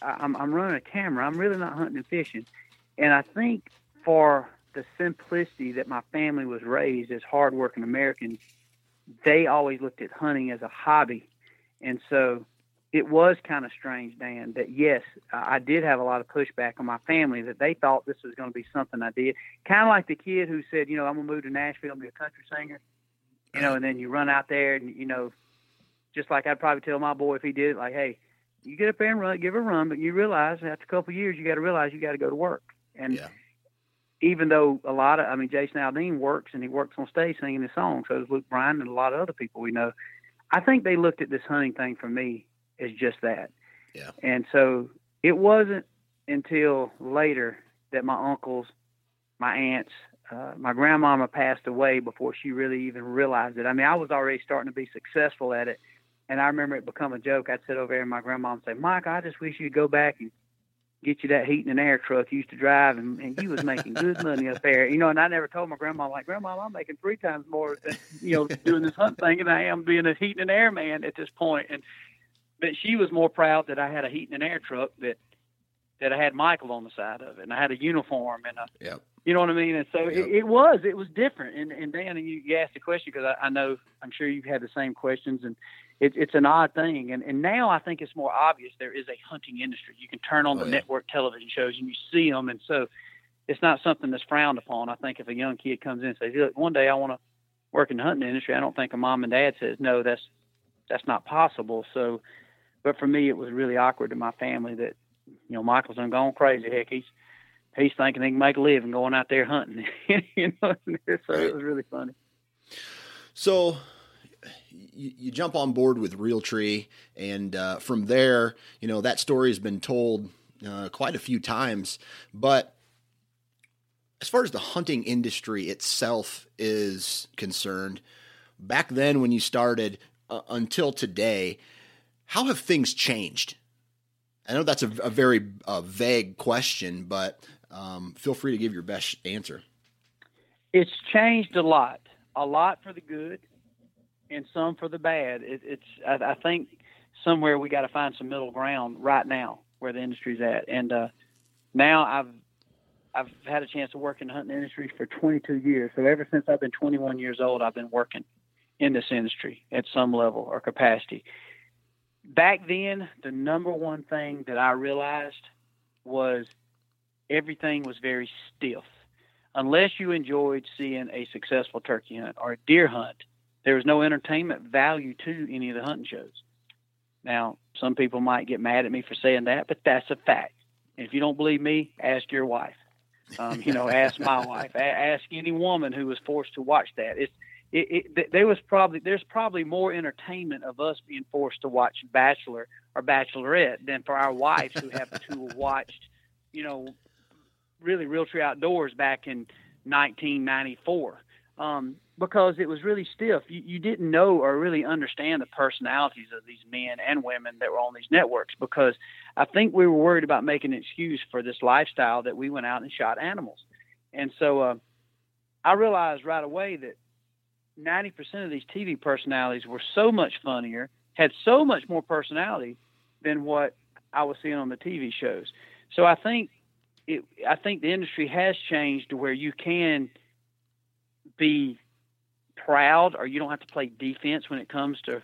I'm, I'm running a camera. I'm really not hunting and fishing." And I think for the simplicity that my family was raised as hardworking Americans, they always looked at hunting as a hobby. And so it was kind of strange, Dan, that yes, I did have a lot of pushback on my family that they thought this was going to be something I did. Kind of like the kid who said, you know, I'm going to move to Nashville and be a country singer, you know, and then you run out there and, you know, just like I'd probably tell my boy if he did it, like, hey, you get up there and run, give a run, but you realize after a couple of years, you got to realize you got to go to work. And yeah even though a lot of, I mean, Jason Aldean works and he works on stage singing his songs, so does Luke Bryan and a lot of other people we know. I think they looked at this hunting thing for me as just that. Yeah. And so it wasn't until later that my uncles, my aunts, uh, my grandmama passed away before she really even realized it. I mean, I was already starting to be successful at it. And I remember it become a joke. I'd sit over there and my grandma would say, Mike, I just wish you'd go back and get you that heating and an air truck you used to drive, and, and you was making good money up there. You know, and I never told my grandma, like, Grandma, I'm making three times more than, you know, doing this hunt thing than I am being a heating and an air man at this point. And, but she was more proud that I had a heating and an air truck that, that I had Michael on the side of it and I had a uniform and a, yep. you know what I mean? And so yep. it, it, was, it was different. And, and Dan, and you, you asked the question because I, I know, I'm sure you've had the same questions and, it, it's an odd thing. And, and now I think it's more obvious there is a hunting industry. You can turn on oh, the yeah. network television shows and you see them. And so it's not something that's frowned upon. I think if a young kid comes in and says, look, one day I want to work in the hunting industry, I don't think a mom and dad says, no, that's, that's not possible. So, but for me, it was really awkward to my family that, you know, Michael's done gone crazy. Heck, he's, he's thinking he can make a living going out there hunting. you know, so it was really funny. So you, you jump on board with Realtree, and uh, from there, you know that story has been told uh, quite a few times. But as far as the hunting industry itself is concerned, back then when you started uh, until today, how have things changed? I know that's a, a very uh, vague question, but um, feel free to give your best answer. It's changed a lot, a lot for the good, and some for the bad. It, it's I, I think somewhere we got to find some middle ground right now where the industry's at. And uh, now I've I've had a chance to work in the hunting industry for 22 years. So ever since I've been 21 years old, I've been working in this industry at some level or capacity. Back then, the number one thing that I realized was everything was very stiff. Unless you enjoyed seeing a successful turkey hunt or a deer hunt, there was no entertainment value to any of the hunting shows. Now, some people might get mad at me for saying that, but that's a fact. If you don't believe me, ask your wife. Um, you know, ask my wife. A- ask any woman who was forced to watch that. It's it, it, there was probably there's probably more entertainment of us being forced to watch Bachelor or Bachelorette than for our wives who have to watched, you know, really Realtree Outdoors back in 1994. Um, because it was really stiff. You, you didn't know or really understand the personalities of these men and women that were on these networks because I think we were worried about making an excuse for this lifestyle that we went out and shot animals. And so uh, I realized right away that 90% of these TV personalities were so much funnier, had so much more personality than what I was seeing on the TV shows. So I think it, I think the industry has changed to where you can be proud or you don't have to play defense when it comes to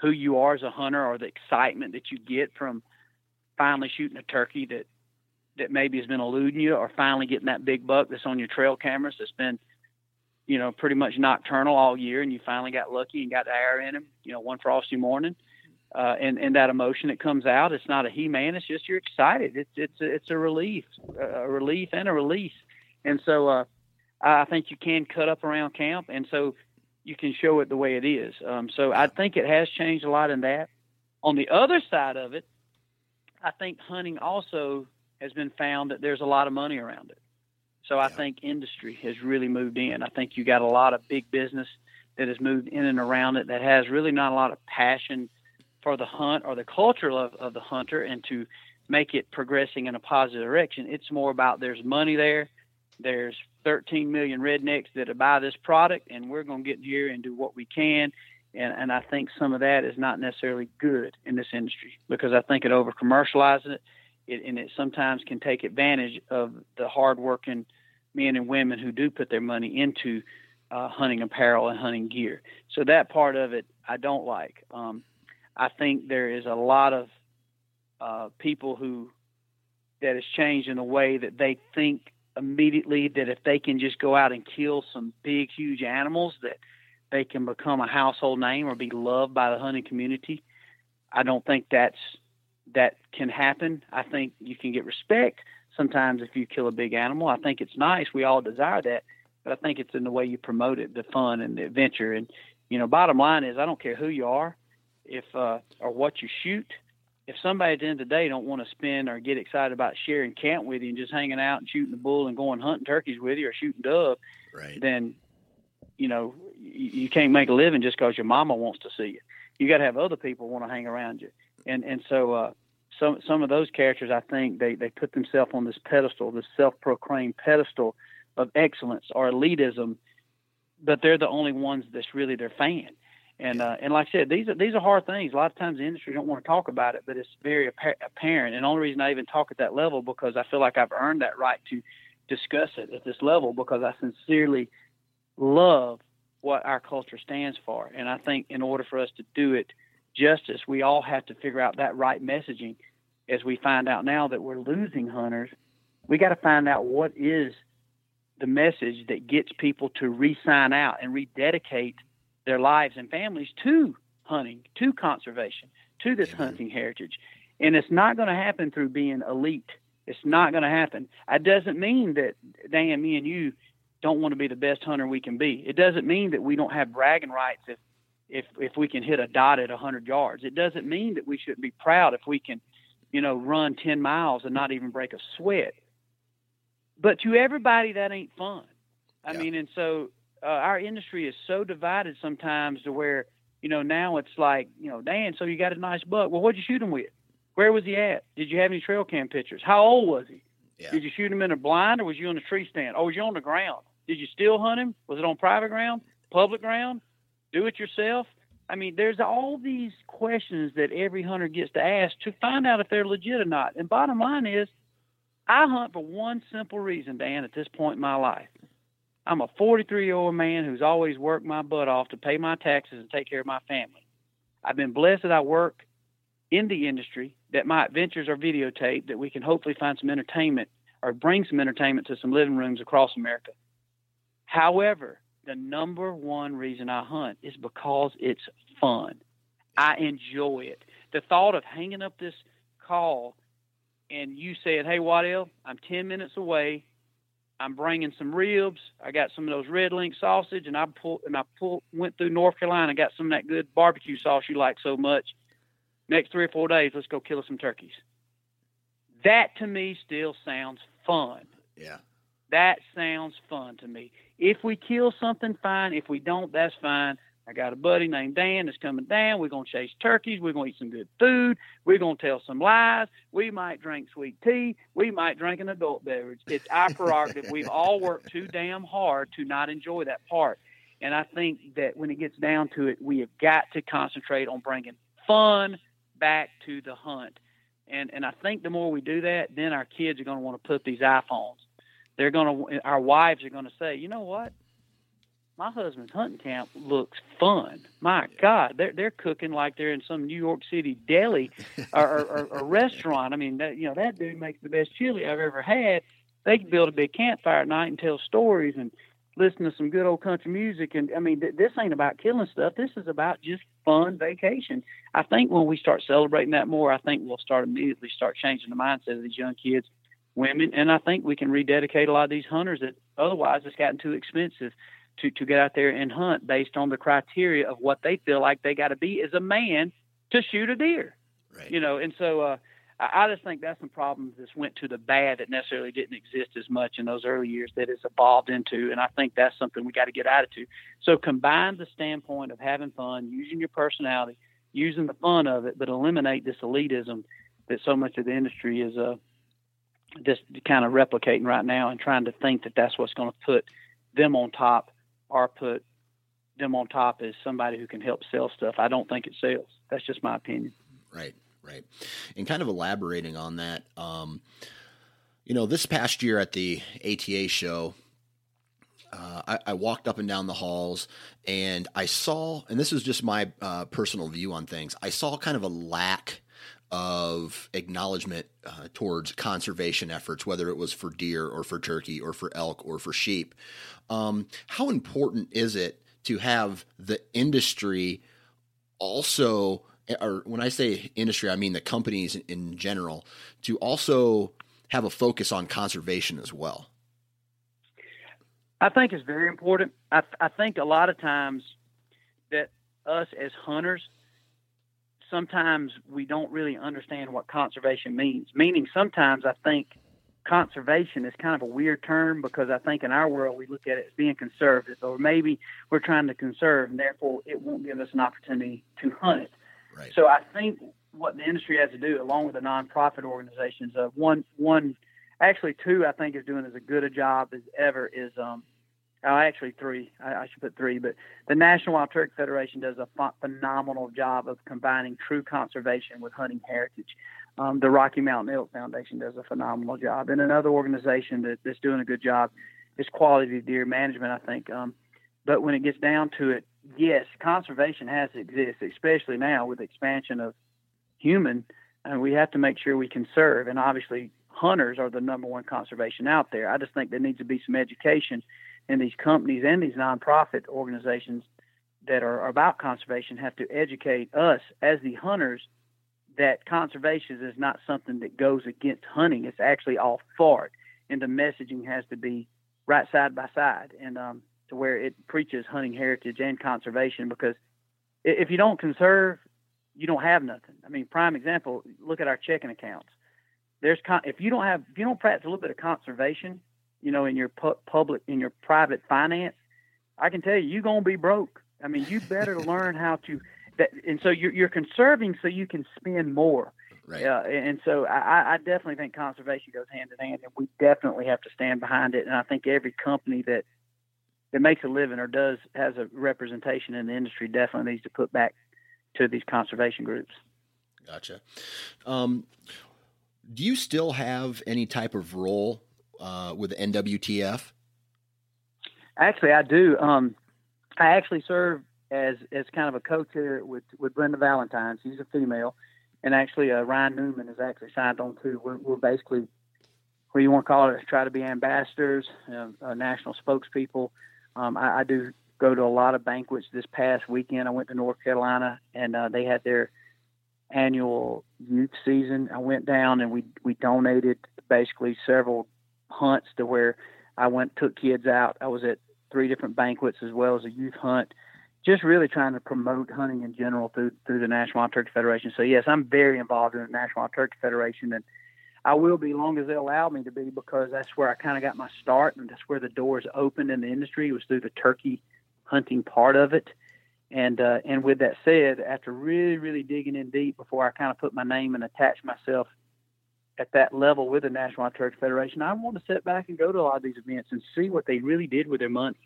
who you are as a hunter or the excitement that you get from finally shooting a turkey that that maybe has been eluding you or finally getting that big buck that's on your trail cameras that's been you know pretty much nocturnal all year and you finally got lucky and got the air in him you know one frosty morning uh, and and that emotion that comes out it's not a he man it's just you're excited. It's it's it's a relief a relief and a release. And so uh I think you can cut up around camp and so you can show it the way it is. Um, so I think it has changed a lot in that. On the other side of it, I think hunting also has been found that there's a lot of money around it. So I think industry has really moved in. I think you got a lot of big business that has moved in and around it that has really not a lot of passion for the hunt or the culture of, of the hunter and to make it progressing in a positive direction. It's more about there's money there, there's 13 million rednecks that buy this product, and we're going to get here and do what we can. And, and I think some of that is not necessarily good in this industry because I think it over commercializes it, it, and it sometimes can take advantage of the hardworking men and women who do put their money into uh, hunting apparel and hunting gear. So that part of it I don't like. Um, I think there is a lot of uh, people who that has changed in the way that they think immediately that if they can just go out and kill some big, huge animals, that they can become a household name or be loved by the hunting community. I don't think that's that can happen. I think you can get respect sometimes if you kill a big animal. I think it's nice. We all desire that, but I think it's in the way you promote it, the fun and the adventure. And you know, bottom line is, I don't care who you are, if uh, or what you shoot if somebody at the end of the day don't want to spend or get excited about sharing camp with you and just hanging out and shooting the bull and going hunting turkeys with you or shooting dove, right. then you know you, you can't make a living just because your mama wants to see you. You got to have other people want to hang around you, and and so uh, some some of those characters, I think they they put themselves on this pedestal, this self-proclaimed pedestal of excellence or elitism, but they're the only ones that's really their fan. And uh, and like I said, these are these are hard things. A lot of times the industry don't want to talk about it, but it's very apparent. And the only reason I even talk at that level because I feel like I've earned that right to discuss it at this level because I sincerely love what our culture stands for. And I think in order for us to do it justice, we all have to figure out that right messaging. As we find out now that we're losing hunters, we got to find out what is the message that gets people to re-sign out and rededicate their lives and families to hunting, to conservation, to this hunting heritage. And it's not going to happen through being elite. It's not going to happen. It doesn't mean that, Dan, me and you don't want to be the best hunter we can be. It doesn't mean that we don't have bragging rights if if if we can hit a dot at 100 yards. It doesn't mean that we shouldn't be proud if we can, you know, run 10 miles and not even break a sweat. But to everybody, that ain't fun. I yeah. mean, and so uh, our industry is so divided sometimes to where you know now it's like you know Dan, so you got a nice buck. Well, what'd you shoot him with? Where was he at? Did you have any trail cam pictures? How old was he? Yeah. Did you shoot him in a blind or was you on a tree stand? Oh, was you on the ground? Did you still hunt him? Was it on private ground, public ground? Do it yourself? I mean, there's all these questions that every hunter gets to ask to find out if they're legit or not. And bottom line is, I hunt for one simple reason, Dan, at this point in my life. I'm a 43 year old man who's always worked my butt off to pay my taxes and take care of my family. I've been blessed that I work in the industry, that my adventures are videotaped, that we can hopefully find some entertainment or bring some entertainment to some living rooms across America. However, the number one reason I hunt is because it's fun. I enjoy it. The thought of hanging up this call and you said, "Hey, Waddell, I'm 10 minutes away. I'm bringing some ribs. I got some of those red link sausage, and I pull and I pull went through North Carolina. Got some of that good barbecue sauce you like so much. Next three or four days, let's go kill some turkeys. That to me still sounds fun. Yeah. That sounds fun to me. If we kill something, fine. If we don't, that's fine. I got a buddy named Dan that's coming down. We're going to chase turkeys. We're going to eat some good food. We're going to tell some lies. We might drink sweet tea. We might drink an adult beverage. It's our prerogative. We've all worked too damn hard to not enjoy that part. And I think that when it gets down to it, we have got to concentrate on bringing fun back to the hunt. And and I think the more we do that, then our kids are going to want to put these iPhones. They're going to, our wives are going to say, you know what? My husband's hunting camp looks fun. My God, they're they're cooking like they're in some New York City deli or, or, or, restaurant. I mean, that you know that dude makes the best chili I've ever had. They can build a big campfire at night and tell stories and listen to some good old country music. And I mean, th- this ain't about killing stuff. This is about just fun vacation. I think when we start celebrating that more, I think we'll start immediately start changing the mindset of these young kids, women, and I think we can rededicate a lot of these hunters that otherwise it's gotten too expensive to, to get out there and hunt based on the criteria of what they feel like they got to be as a man to shoot a deer. Right. You know, and so uh, I, I just think that's some problems that went to the bad that necessarily didn't exist as much in those early years that it's evolved into. And I think that's something we got to get out of. So combine the standpoint of having fun, using your personality, using the fun of it, but eliminate this elitism that so much of the industry is uh, just kind of replicating right now and trying to think that that's what's going to put them on top or put them on top as somebody who can help sell stuff. I don't think it sells. That's just my opinion. Right, right. And kind of elaborating on that, um, you know, this past year at the ATA show, uh, I, I, walked up and down the halls and I saw, and this is just my uh, personal view on things, I saw kind of a lack of acknowledgement uh, towards conservation efforts, whether it was for deer or for turkey or for elk or for sheep. Um, how important is it to have the industry also, or when I say industry, I mean the companies in general, to also have a focus on conservation as well? I think it's very important. I, I think a lot of times that us as hunters sometimes we don't really understand what conservation means. Meaning, sometimes I think conservation is kind of a weird term because I think in our world we look at it as being conservative, or maybe we're trying to conserve and therefore it won't give us an opportunity to hunt it. Right. So I think what the industry has to do, along with the nonprofit organizations, of uh, one, one, actually two, I think is doing as a good a job as ever is um, Oh, actually three. I, I, should put three, but the National Wild Turkey Federation does a ph- phenomenal job of combining true conservation with hunting heritage. Um, the Rocky Mountain Elk Foundation does a phenomenal job, and another organization that, that's doing a good job is Quality Deer Management. I think, um, but when it gets down to it, yes, conservation has to exist, especially now with expansion of human, and we have to make sure we conserve. And obviously, hunters are the number one conservation out there. I just think there needs to be some education and these companies and these nonprofit organizations that are about conservation have to educate us as the hunters that conservation is not something that goes against hunting. It's actually all for it. And the messaging has to be right side by side and um, to where it preaches hunting heritage and conservation because if you don't conserve, you don't have nothing. I mean, prime example, look at our checking accounts. There's con- if you don't have if you don't practice a little bit of conservation, you know, in your pu- public, in your private finance, I can tell you, you're gonna be broke. I mean, you better learn how to. That, and so you're, you're conserving so you can spend more. Right. Uh, and so I, I definitely think conservation goes hand in hand, and we definitely have to stand behind it. And I think every company that that makes a living or does has a representation in the industry definitely needs to put back to these conservation groups. Gotcha. Um, do you still have any type of role uh, with NWTF? Actually, I do. Um, I actually serve as as kind of a co-chair with with Brenda Valentine. She's a female, and actually uh, Ryan Newman is actually signed on too. We're, we're basically what you want to call it, try to be ambassadors, uh, uh, national spokespeople. Um, I, I, do go to a lot of banquets. This past weekend, I went to North Carolina, and uh, they had their annual youth season. I went down and we we donated basically several hunts to where I went took kids out. I was at three different banquets as well as a youth hunt, just really trying to promote hunting in general through through the National Wild Turkey Federation. So yes, I'm very involved in the National Wild Turkey Federation, and I will be long as they allow me to be because that's where I kind of got my start, and that's where the doors opened in the industry. Was through the turkey hunting part of it. And uh, and with that said, after really really digging in deep before I kind of put my name and attach myself at that level with the National Wild Turkey Federation, I want to sit back and go to a lot of these events and see what they really did with their money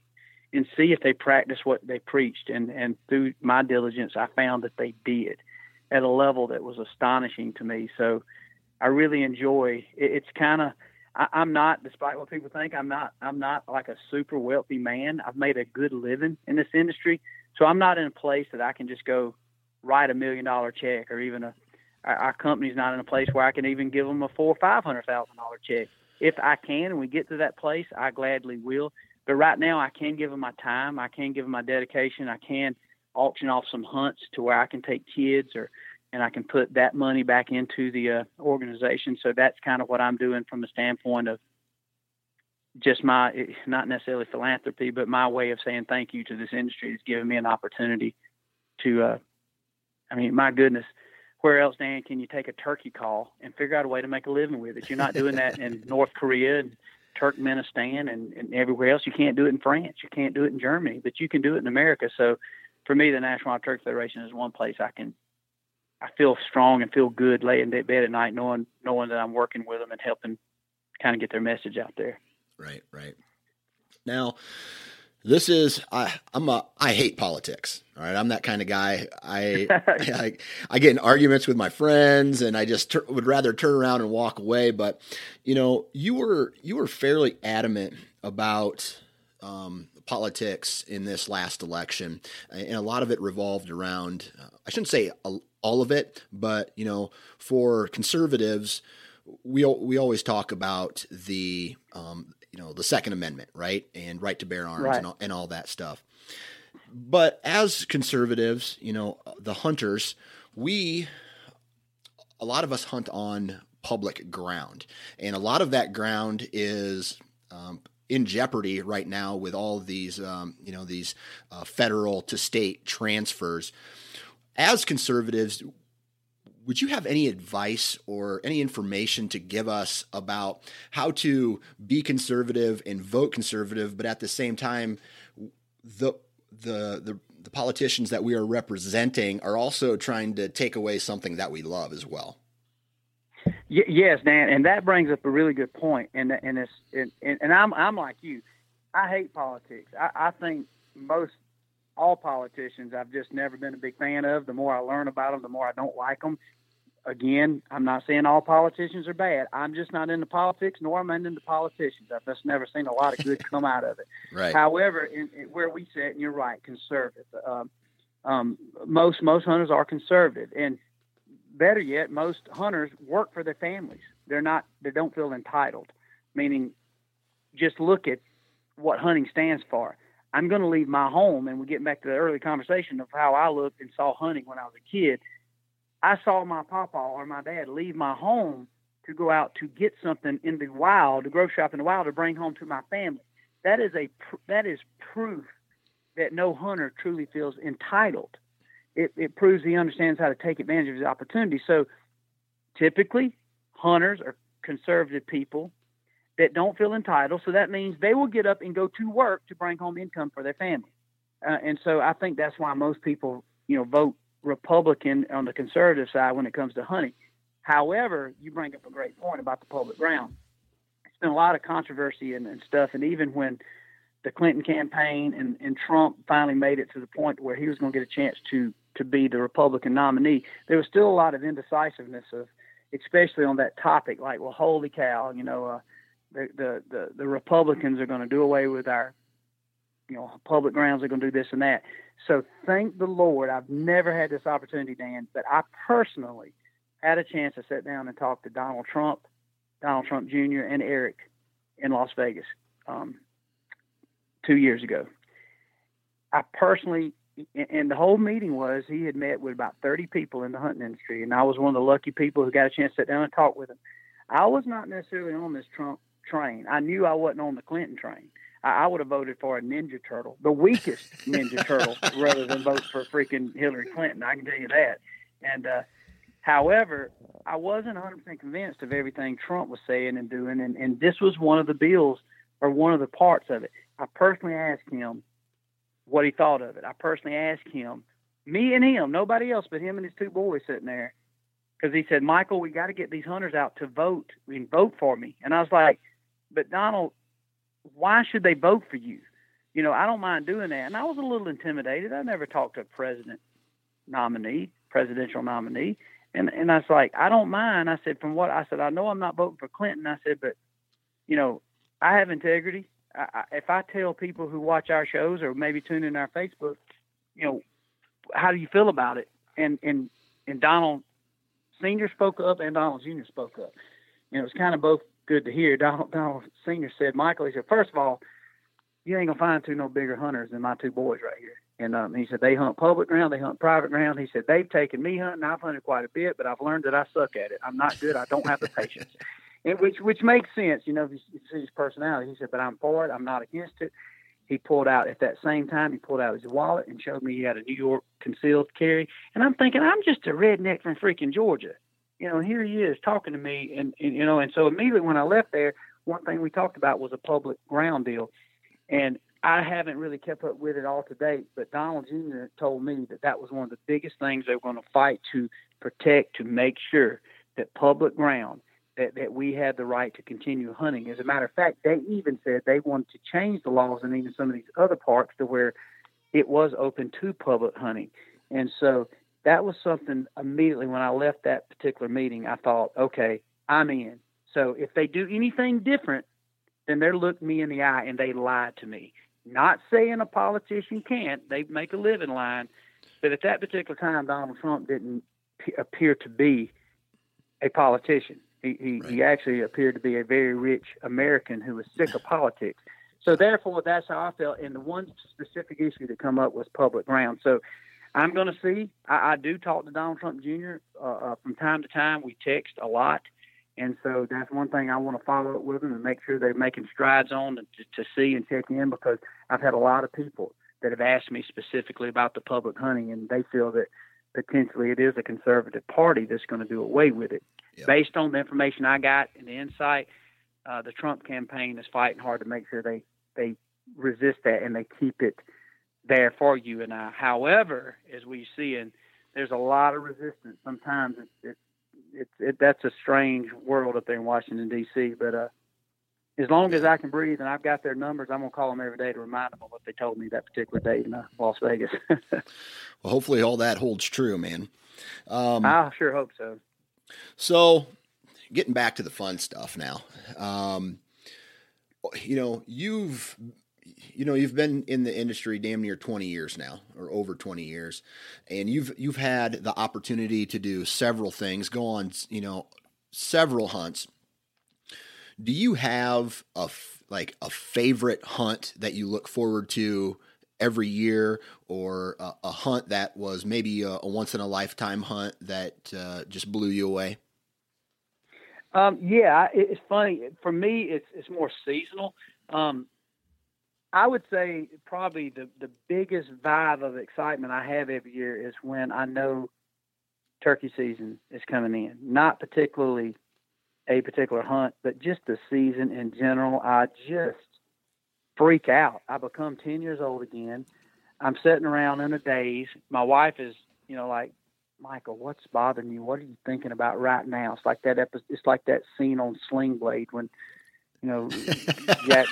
and see if they practiced what they preached. And, and through my diligence, I found that they did at a level that was astonishing to me. So I really enjoy it. It's kind of, I'm not, despite what people think, I'm not, I'm not like a super wealthy man. I've made a good living in this industry. So I'm not in a place that I can just go write a million dollar check or even a our, our company's not in a place where I can even give them a four or five hundred thousand dollar check. If I can and we get to that place, I gladly will. But right now, I can give them my time. I can give them my dedication. I can auction off some hunts to where I can take kids or and I can put that money back into the uh, organization. So that's kind of what I'm doing from the standpoint of just my not necessarily philanthropy, but my way of saying thank you to this industry that's given me an opportunity to. Uh, I mean, my goodness, where else, Dan, can you take a turkey call and figure out a way to make a living with it? You're not doing that in North Korea and Turkmenistan and, and everywhere else. You can't do it in France. You can't do it in Germany, but you can do it in America. So for me, the National Wild Turkey Federation is one place I can I feel strong and feel good laying in bed at night, knowing knowing that I'm working with them and helping kind of get their message out there. Right, right. Now, this is I I'm a I hate politics. All right, I'm that kind of guy. I I, I, get in arguments with my friends, and I just would rather turn around and walk away. But you know, you were you were fairly adamant about um, politics in this last election, and a lot of it revolved around. Uh, I shouldn't say all of it, but you know, for conservatives, we we always talk about the um, you know the Second Amendment, right, and right to bear arms right. and, all, and all that stuff. But as conservatives, you know, the hunters, we a lot of us hunt on public ground, and a lot of that ground is um, in jeopardy right now with all these um, you know these uh, federal to state transfers as conservatives, would you have any advice or any information to give us about how to be conservative and vote conservative, but at the same time, the the the, the politicians that we are representing are also trying to take away something that we love as well? Y- yes, Dan, and that brings up a really good point. And and it's and, and I'm I'm like you. I hate politics. I, I think most all politicians I've just never been a big fan of. The more I learn about them, the more I don't like them. Again, I'm not saying all politicians are bad. I'm just not into politics, nor am I into politicians. I've just never seen a lot of good come out of it. Right. However, in, in where we sit, and you're right, conservative. Um, um, most most hunters are conservative, and better yet, most hunters work for their families. They're not. They don't feel entitled. Meaning, just look at what hunting stands for. I'm going to leave my home. And we get back to the early conversation of how I looked and saw hunting when I was a kid. I saw my papa or my dad leave my home to go out to get something in the wild, to grow shop in the wild, to bring home to my family. That is a that is proof that no hunter truly feels entitled. It, it proves he understands how to take advantage of his opportunity. So, typically, hunters are conservative people that don't feel entitled. So that means they will get up and go to work to bring home income for their family. Uh, and so I think that's why most people, you know, vote Republican on the conservative side when it comes to hunting. However, you bring up a great point about the public ground. It's been a lot of controversy and, and stuff. And even when the Clinton campaign and, and Trump finally made it to the point where he was going to get a chance to to be the Republican nominee, there was still a lot of indecisiveness of, especially on that topic. Like, well, holy cow, you know, uh, the, the, the, Republicans are going to do away with our, you know, public grounds. They're going to do this and that. So thank the Lord, I've never had this opportunity, Dan, but I personally had a chance to sit down and talk to Donald Trump, Donald Trump Jr., and Eric in Las Vegas um, two years ago. I personally, and the whole meeting was he had met with about 30 people in the hunting industry, and I was one of the lucky people who got a chance to sit down and talk with him. I was not necessarily on this Trump train. I knew I wasn't on the Clinton train. I, I would have voted for a Ninja Turtle, the weakest Ninja Turtle, rather than vote for freaking Hillary Clinton. I can tell you that. And uh, however, I wasn't 100% convinced of everything Trump was saying and doing, and, and this was one of the bills or one of the parts of it. I personally asked him what he thought of it. I personally asked him, me and him, nobody else but him and his two boys sitting there, because he said, Michael, we got to get these hunters out to vote and vote for me. And I was like, but Donald, why should they vote for you? You know, I don't mind doing that. And I was a little intimidated. I never talked to a president nominee, presidential nominee. And and I was like, I don't mind. I said, from what I said, I know I'm not voting for Clinton. I said, but you know, I have integrity. I, I, if I tell people who watch our shows or maybe tune in our Facebook, you know, how do you feel about it? And and and Donald Senior spoke up and Donald Junior spoke up. You know, it's kind of both good to hear. Donald, Donald Senior said, Michael, he said, first of all, you ain't gonna find two no bigger hunters than my two boys right here. And um, he said they hunt public ground, they hunt private ground. He said they've taken me hunting. I've hunted quite a bit, but I've learned that I suck at it. I'm not good. I don't have the patience. And which which makes sense, you know, if you see his personality. He said, but I'm for it. I'm not against it. he pulled out at that same time he pulled out his wallet and showed me he had a New York concealed carry. And I'm thinking, I'm just a redneck from freaking Georgia. You know, and here he is talking to me and, and you know, and so immediately when I left there, one thing we talked about was a public ground deal. And I haven't really kept up with it all to date, but Donald Jr. told me that that was one of the biggest things they were going to fight to protect, to make sure that public ground, that, that we had the right to continue hunting. As a matter of fact, they even said they wanted to change the laws in even some of these other parks to where it was open to public hunting. And so that was something immediately when I left that particular meeting, I thought, okay, I'm in. So if they do anything different, then they're looking me in the eye and they lied to me. Not saying a politician can't, they make a living line. But at that particular time, Donald Trump didn't p- appear to be a politician. He, he, right. he actually appeared to be a very rich American who was sick of politics. So therefore, that's how I felt. And the one specific issue that come up was public ground. So I'm going to see. I, I do talk to Donald Trump Jr. Uh, uh, from time to time. We text a lot. And so that's one thing I want to follow up with them and make sure they're making strides on to, to see and check in because I've had a lot of people that have asked me specifically about the public hunting and they feel that potentially it is a conservative party that's going to do away with it. Yep. Based on the information I got and the insight, uh, the Trump campaign is fighting hard to make sure they, they resist that and they keep it there for you and I. However, as we see, and there's a lot of resistance. Sometimes it's, it's it's it, that's a strange world up there in Washington D.C. But uh, as long as I can breathe and I've got their numbers, I'm gonna call them every day to remind them of what they told me that particular day in uh, Las Vegas. well, hopefully all that holds true, man. Um, I sure hope so. So, getting back to the fun stuff now. Um, you know, you've you know you've been in the industry damn near 20 years now or over 20 years and you've you've had the opportunity to do several things go on you know several hunts. Do you have a like a favorite hunt that you look forward to every year or a, a hunt that was maybe a, a, once in a lifetime hunt that uh, just blew you away? Um, yeah it's funny for me it's it's more seasonal. Um, I would say probably the, the biggest vibe of excitement I have every year is when I know turkey season is coming in. Not particularly a particular hunt, but just the season in general. I just freak out. I become 10 years old again. I'm sitting around in a daze. My wife is, you know, like, Michael, what's bothering you? What are you thinking about right now? It's like that episode, it's like that scene on Sling Blade when you know, Jack,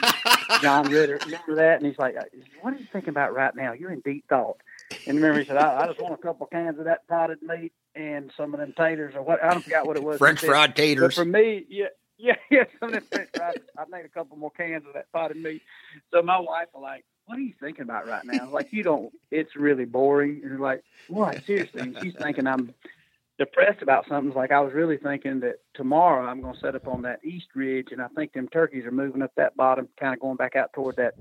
John Ritter. Remember that? And he's like, uh, "What are you thinking about right now? You're in deep thought." And remember, he said, "I, I just want a couple cans of that potted meat and some of them taters or what. I don't forget what it was. French fried taters. But for me, yeah, yeah, yeah, some of French fries. I made a couple more cans of that potted meat. So my wife was like, "What are you thinking about right now? Like you don't. It's really boring." And like, "What? Seriously?" And she's thinking I'm depressed about something. Like I was really thinking that tomorrow I'm going to set up on that east ridge, and I think them turkeys are moving up that bottom, kind of going back out toward that,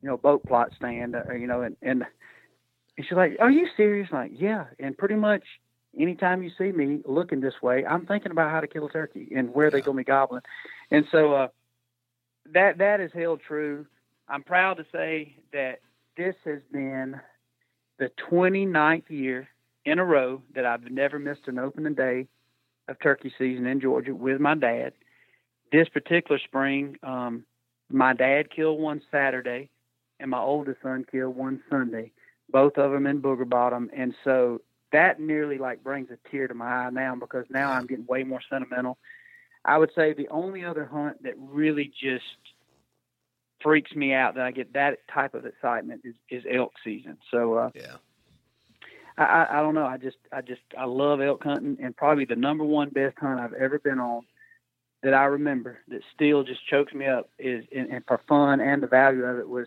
you know, boat plot stand, uh, you know, and and she's like, "Are you serious?" I'm like, yeah, and pretty much anytime you see me looking this way, I'm thinking about how to kill a turkey and where yeah. they're going to be gobbling, and so uh, that that is held true. I'm proud to say that this has been the 29th year in a row that I've never missed an opening day of turkey season in Georgia with my dad. This particular spring, um, my dad killed one Saturday, and my oldest son killed one Sunday. Both of them in Booger Bottom, and so that nearly like brings a tear to my eye now because now I'm getting way more sentimental. I would say the only other hunt that really just freaks me out that I get that type of excitement is, is elk season. So uh, yeah, I, I don't know. I just, I just, I love elk hunting, and probably the number one best hunt I've ever been on that I remember that still just chokes me up is, and, and for fun and the value of it was.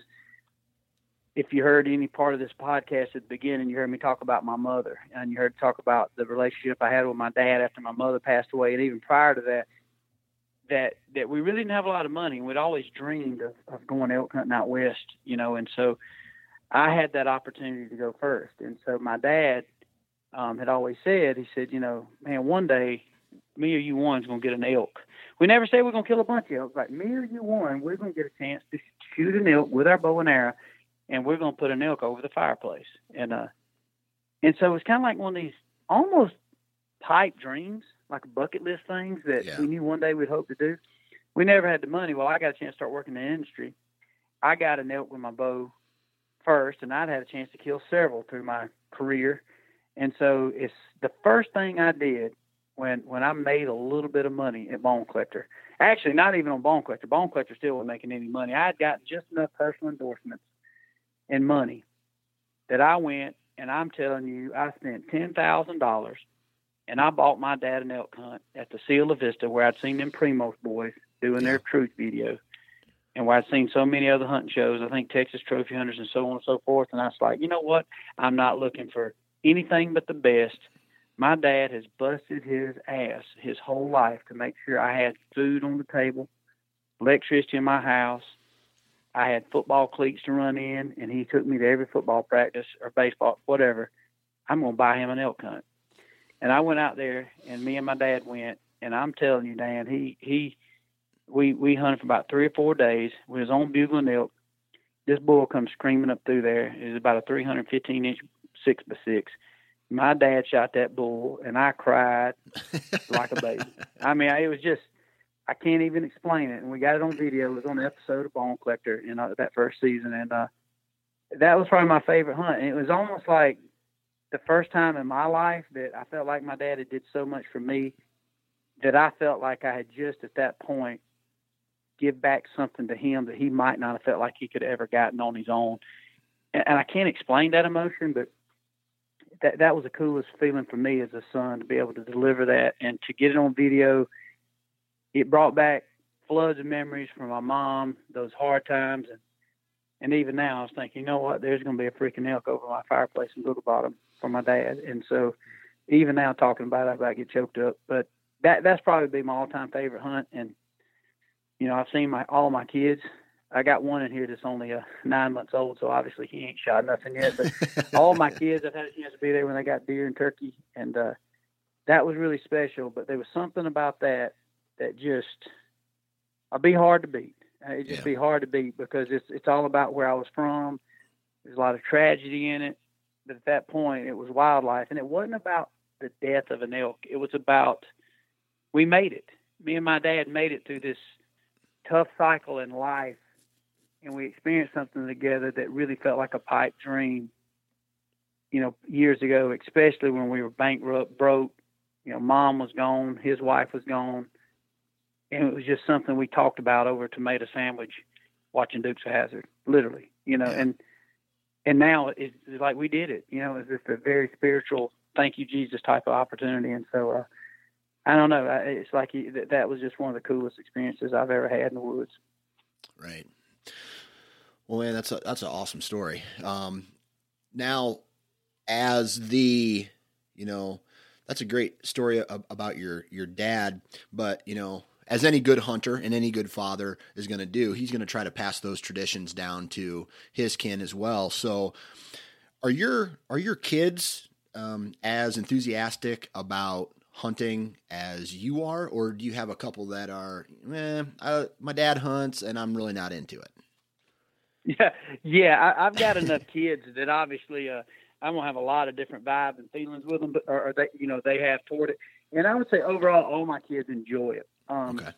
If you heard any part of this podcast at the beginning, you heard me talk about my mother, and you heard talk about the relationship I had with my dad after my mother passed away, and even prior to that, that that we really didn't have a lot of money, and we'd always dreamed of, of going elk hunting out west, you know, and so I had that opportunity to go first. And so my dad um, had always said, he said, you know, man, one day me or you one's going to get an elk. we never say we're gonna kill a bunch of elk. Like me or you, one, we're gonna get a chance to shoot an elk with our bow and arrow, and we're gonna put an elk over the fireplace. And uh, and so it's kind of like one of these almost pipe dreams, like bucket list things that Yeah. we knew one day we'd hope to do. We never had the money. Well, I got a chance to start working in the industry. I got an elk with my bow first, and I'd had a chance to kill several through my career. And so it's the first thing I did when when I made a little bit of money at Bone Collector. Actually, not even on Bone Collector. Bone Collector still wasn't making any money. I had gotten just enough personal endorsements and money that I went and I'm telling you, I spent ten thousand dollars and I bought my dad an elk hunt at the Cielo Vista where I'd seen them Primos boys doing their truth video. And where I'd seen so many other hunting shows, I think Texas Trophy Hunters and so on and so forth. And I was like, you know what? I'm not looking for anything but the best. My dad has busted his ass his whole life to make sure I had food on the table, electricity in my house. I had football cleats to run in, and he took me to every football practice or baseball, whatever. I'm going to buy him an elk hunt. And I went out there, and me and my dad went, and I'm telling you, Dan, he he, we we hunted for about three or four days. We was on bugling elk. This bull comes screaming up through there. It was about a 315 inch six by six. My dad shot that bull, and I cried like a baby. I mean, it was just I can't even explain it. And we got it on video. It was on an episode of Bone Collector, you know, that first season, and uh, that was probably my favorite hunt. And it was almost like the first time in my life that I felt like my dad had did so much for me that I felt like I had just at that point give back something to him that he might not have felt like he could have ever gotten on his own. And, and I can't explain that emotion, but that that was the coolest feeling for me as a son to be able to deliver that and to get it on video. It brought back floods of memories from my mom, those hard times, and and even now I was thinking, you know what? There's going to be a freaking elk over my fireplace in Little Bottom for my dad, and so even now talking about it, I get choked up. But that that's probably be my all-time favorite hunt, and you know I've seen my all my kids. I got one in here that's only uh, nine months old, so obviously he ain't shot nothing yet. But all my kids, I've had a chance to be there when they got deer and turkey, and uh, that was really special. But there was something about that that just I'd be hard to beat. Uh, It'd just Yeah. be hard to beat because it's it's all about where I was from. There's a lot of tragedy in it, but at that point it was wildlife, and it wasn't about the death of an elk. It was about we made it. Me and my dad made it through this tough cycle in life, and we experienced something together that really felt like a pipe dream. You know, years ago, especially when we were bankrupt, broke. You know, mom was gone, his wife was gone, and it was just something we talked about over a tomato sandwich, watching Dukes of Hazzard, literally. You know, and and now it's, it's like we did it. You know, it's just a very spiritual, thank you Jesus type of opportunity, and so. uh I don't know. It's like that was just one of the coolest experiences I've ever had in the woods. Right. Well, man, that's a that's an awesome story. Um, now, as the, you know, that's a great story about your your dad. But you know, as any good hunter and any good father is going to do, he's going to try to pass those traditions down to his kin as well. So, are your are your kids um, as enthusiastic about hunting as you are, or do you have a couple that are, eh, I, my dad hunts and I'm really not into it? Yeah, yeah. I, I've got enough kids that obviously uh, I'm gonna have a lot of different vibes and feelings with them, but or, or they, you know, they have toward it. And I would say overall, all my kids enjoy it. Um, Okay.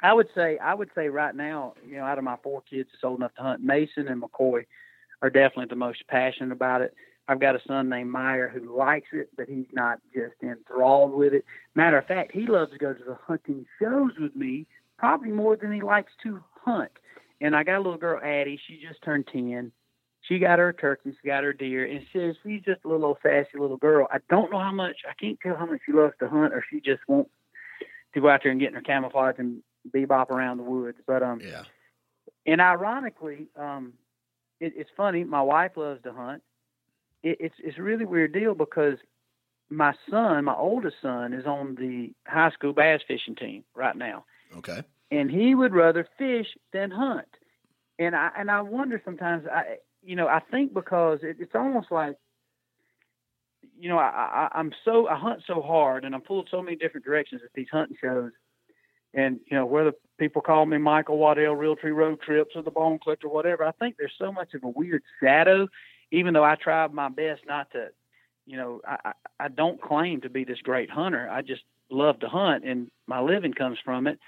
I would say, I would say right now, you know, out of my four kids that's old enough to hunt, Mason and McCoy are definitely the most passionate about it. I've got a son named Meyer who likes it, but he's not just enthralled with it. Matter of fact, he loves to go to the hunting shows with me, probably more than he likes to hunt. And I got a little girl, Addie. She just turned ten. She got her turkey, she got her deer, and says she's just a little old sassy little girl. I don't know how much. I can't tell how much she loves to hunt, or she just wants to go out there and get in her camouflage and bebop around the woods. But um, Yeah. and ironically, um, it, it's funny. My wife loves to hunt. It, it's it's a really weird deal because my son, my oldest son, is on the high school bass fishing team right now, Okay. and he would rather fish than hunt. And I and I wonder sometimes. I you know I think because it, it's almost like you know I, I I'm so I hunt so hard and I'm pulled so many different directions at these hunting shows and you know whether people call me Michael Waddell, Realtree Road Trips, or the Bone Collector, whatever. I think there's so much of a weird shadow, even though I tried my best not to. You know, I, I don't claim to be this great hunter. I just love to hunt, and my living comes from it.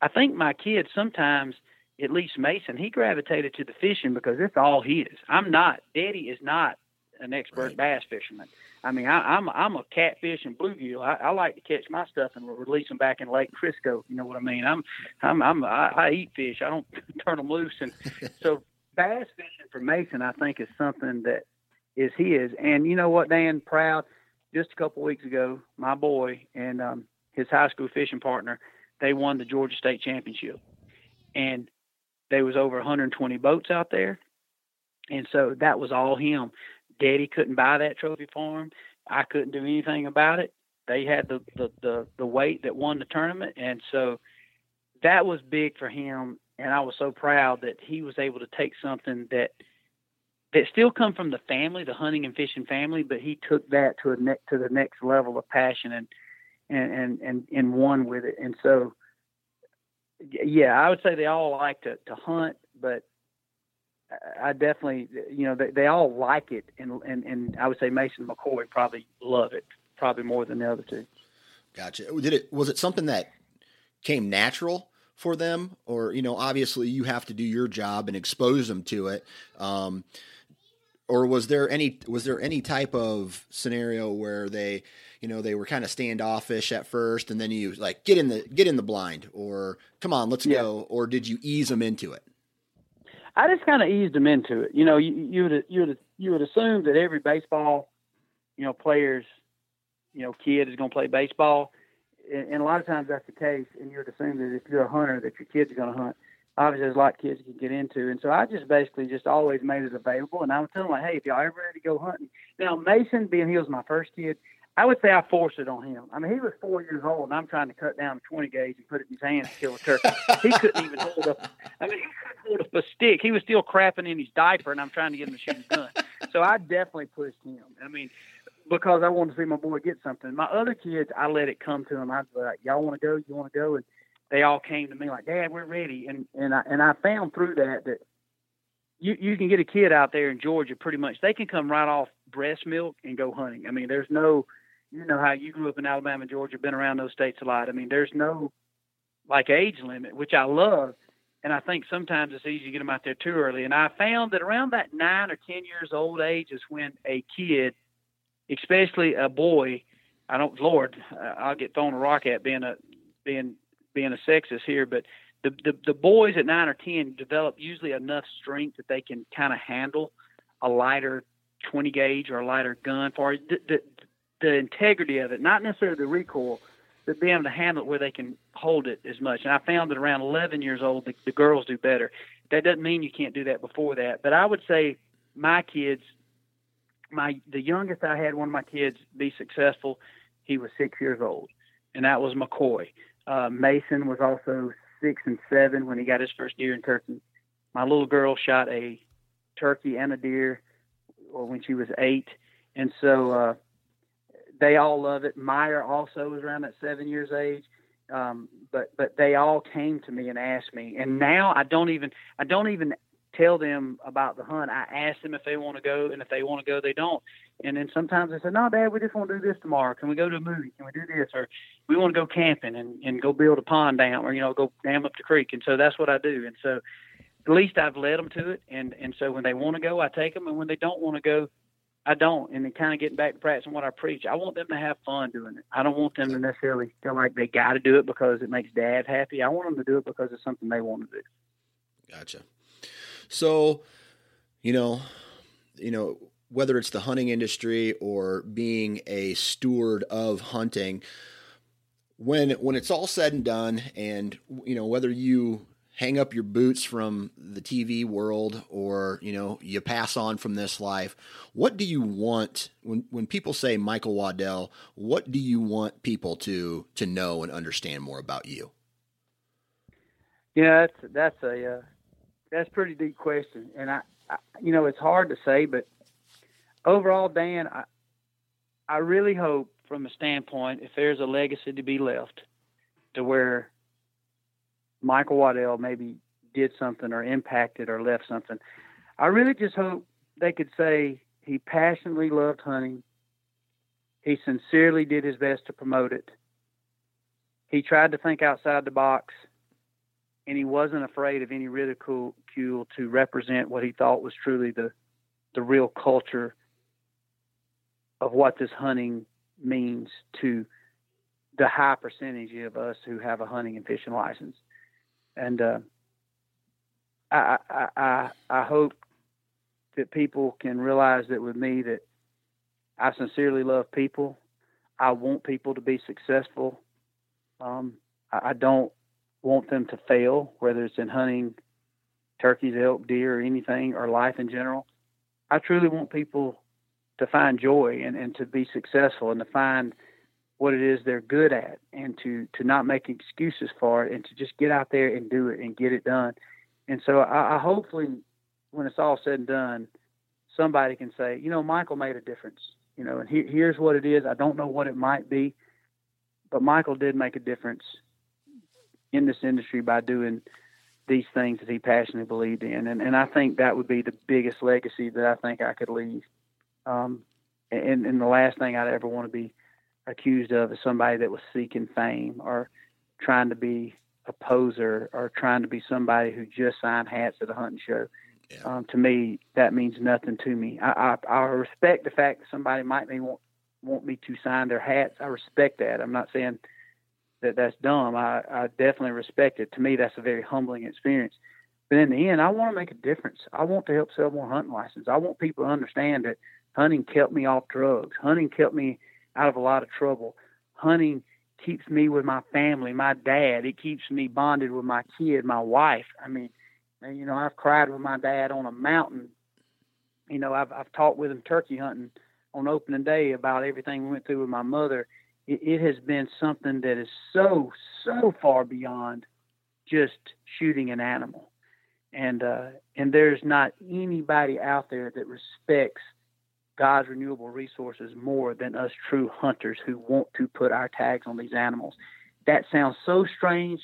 I think my kids sometimes, at least Mason, he gravitated to the fishing because it's all his. I'm not. Daddy is not an expert right. bass fisherman. I mean, I, I'm I'm a catfish and bluegill. I, I like to catch my stuff and release them back in Lake Crisco. You know what I mean? I'm I'm I'm I, I eat fish. I don't turn them loose. And so bass fishing for Mason, I think, is something that is his. And you know what, Dan? Proud. Just a couple weeks ago, my boy and um, his high school fishing partner, they won the Georgia State Championship, and there was over 120 boats out there, and so that was all him. Daddy couldn't buy that trophy for him. I couldn't do anything about it. They had the, the, the, the weight that won the tournament. And so that was big for him. And I was so proud that he was able to take something that that still come from the family, the hunting and fishing family, but he took that to a ne- to the next level of passion and and and and, and won with it. And so, yeah, I would say they all like to to hunt, but I definitely, you know, they, they all like it, and, and and I would say Mason McCoy probably love it, probably more than the other two. Gotcha. Did it was it something that came natural for them, or you know, obviously you have to do your job and expose them to it, um, or was there any was there any type of scenario where they, you know, they were kind of standoffish at first, and then you like get in the get in the blind, or come on, let's yeah. go, or did you ease them into it? I just kind of eased them into it. You know, you, you would you would you would assume that every baseball, you know, player's, you know, kid is going to play baseball, and, a lot of times that's the case. And you would assume that if you're a hunter, that your kids are going to hunt. Obviously, there's a lot of kids you can get into, and so I just basically just always made it available. And I would tell them like, hey, if y'all ever ready to go hunting, now Mason, being he was my first kid, I would say I forced it on him. I mean, he was four years old, and I'm trying to cut down a 20 gauge and put it in his hand to kill a turkey. he couldn't even hold up. I mean, he couldn't hold up a stick. He was still crapping in his diaper, and I'm trying to get him to shoot a gun. So I definitely pushed him. I mean, because I wanted to see my boy get something. My other kids, I let it come to them. I'd be like, "Y'all want to go? You want to go?" And they all came to me like, "Dad, we're ready." And and I and I found through that that you you can get a kid out there in Georgia pretty much. They can come right off breast milk and go hunting. I mean, there's no you know how you grew up in Alabama, Georgia, been around those states a lot. I mean, there's no like age limit, which I love. And I think sometimes it's easy to get them out there too early. And I found that around that nine or 10 years old age is when a kid, especially a boy, I don't, Lord, I'll get thrown a rock at being a, being, being a sexist here, but the, the, the boys at nine or 10 develop usually enough strength that they can kind of handle a lighter 20 gauge or a lighter gun for the, the, the integrity of it, not necessarily the recoil, but being able to handle it where they can hold it as much. And I found that around 11 years old, the, the girls do better. That doesn't mean you can't do that before that, but I would say my kids, my the youngest I had one of my kids be successful, he was six years old, and that was McCoy. Uh, Mason was also six and seven when he got his first deer in turkey. My little girl shot a turkey and a deer when she was eight, and so uh, they all love it. Meyer also was around that seven years age. Um, but but they all came to me and asked me, and now I don't even I don't even tell them about the hunt. I ask them if they want to go, and if they want to go, they don't. And then sometimes they say, "No, Dad, we just want to do this tomorrow. Can we go to a movie? Can we do this? Or we want to go camping and and go build a pond dam, or you know, go dam up the creek." And so that's what I do. And so at least I've led them to it. And and so when they want to go, I take them, and when they don't want to go, I don't. And then kind of getting back to practicing what I preach, I want them to have fun doing it. I don't want them to necessarily feel like they got to do it because it makes dad happy. I want them to do it because it's something they want to do. Gotcha. So, you know, you know, whether it's the hunting industry or being a steward of hunting, when when it's all said and done, and you know whether you hang up your boots from the TV world or, you know, you pass on from this life. What do you want when when people say Michael Waddell, what do you want people to to know and understand more about you? Yeah, that's that's a uh, that's a pretty deep question and I, I you know, it's hard to say but overall Dan, I I really hope from a standpoint if there's a legacy to be left to where Michael Waddell maybe did something or impacted or left something. I really just hope they could say he passionately loved hunting. He sincerely did his best to promote it. He tried to think outside the box, and he wasn't afraid of any ridicule to represent what he thought was truly the the real culture of what this hunting means to the high percentage of us who have a hunting and fishing license. And uh, I, I, I, I hope that people can realize that with me that I sincerely love people. I want people to be successful. Um, I, I don't want them to fail, whether it's in hunting, turkeys, elk, deer, anything, or life in general. I truly want people to find joy and, and to be successful and to find what it is they're good at and to to not make excuses for it and to just get out there and do it and get it done. And so I, I hopefully when it's all said and done, somebody can say, you know, Michael made a difference. You know, and he, here's what it is. I don't know what it might be, but Michael did make a difference in this industry by doing these things that he passionately believed in. And, and I think that would be the biggest legacy that I think I could leave. Um, and, and the last thing I'd ever want to be accused of is somebody that was seeking fame or trying to be a poser or trying to be somebody who just signed hats at a hunting show. Yeah. Um, to me, that means nothing to me. I, I, I respect the fact that somebody might may want want me to sign their hats. I respect that. I'm not saying that that's dumb. I, I definitely respect it. To me, that's a very humbling experience. But in the end, I want to make a difference. I want to help sell more hunting licenses. I want people to understand that hunting kept me off drugs. Hunting kept me out of a lot of trouble. Hunting keeps me with my family, my dad. It keeps me bonded with my kid, my wife. I mean, you know, I've cried with my dad on a mountain. You know, I've I've talked with him turkey hunting on opening day about everything we went through with my mother. It, it has been something that is so so far beyond just shooting an animal, and uh, and there's not anybody out there that respects God's renewable resources more than us true hunters who want to put our tags on these animals. That sounds so strange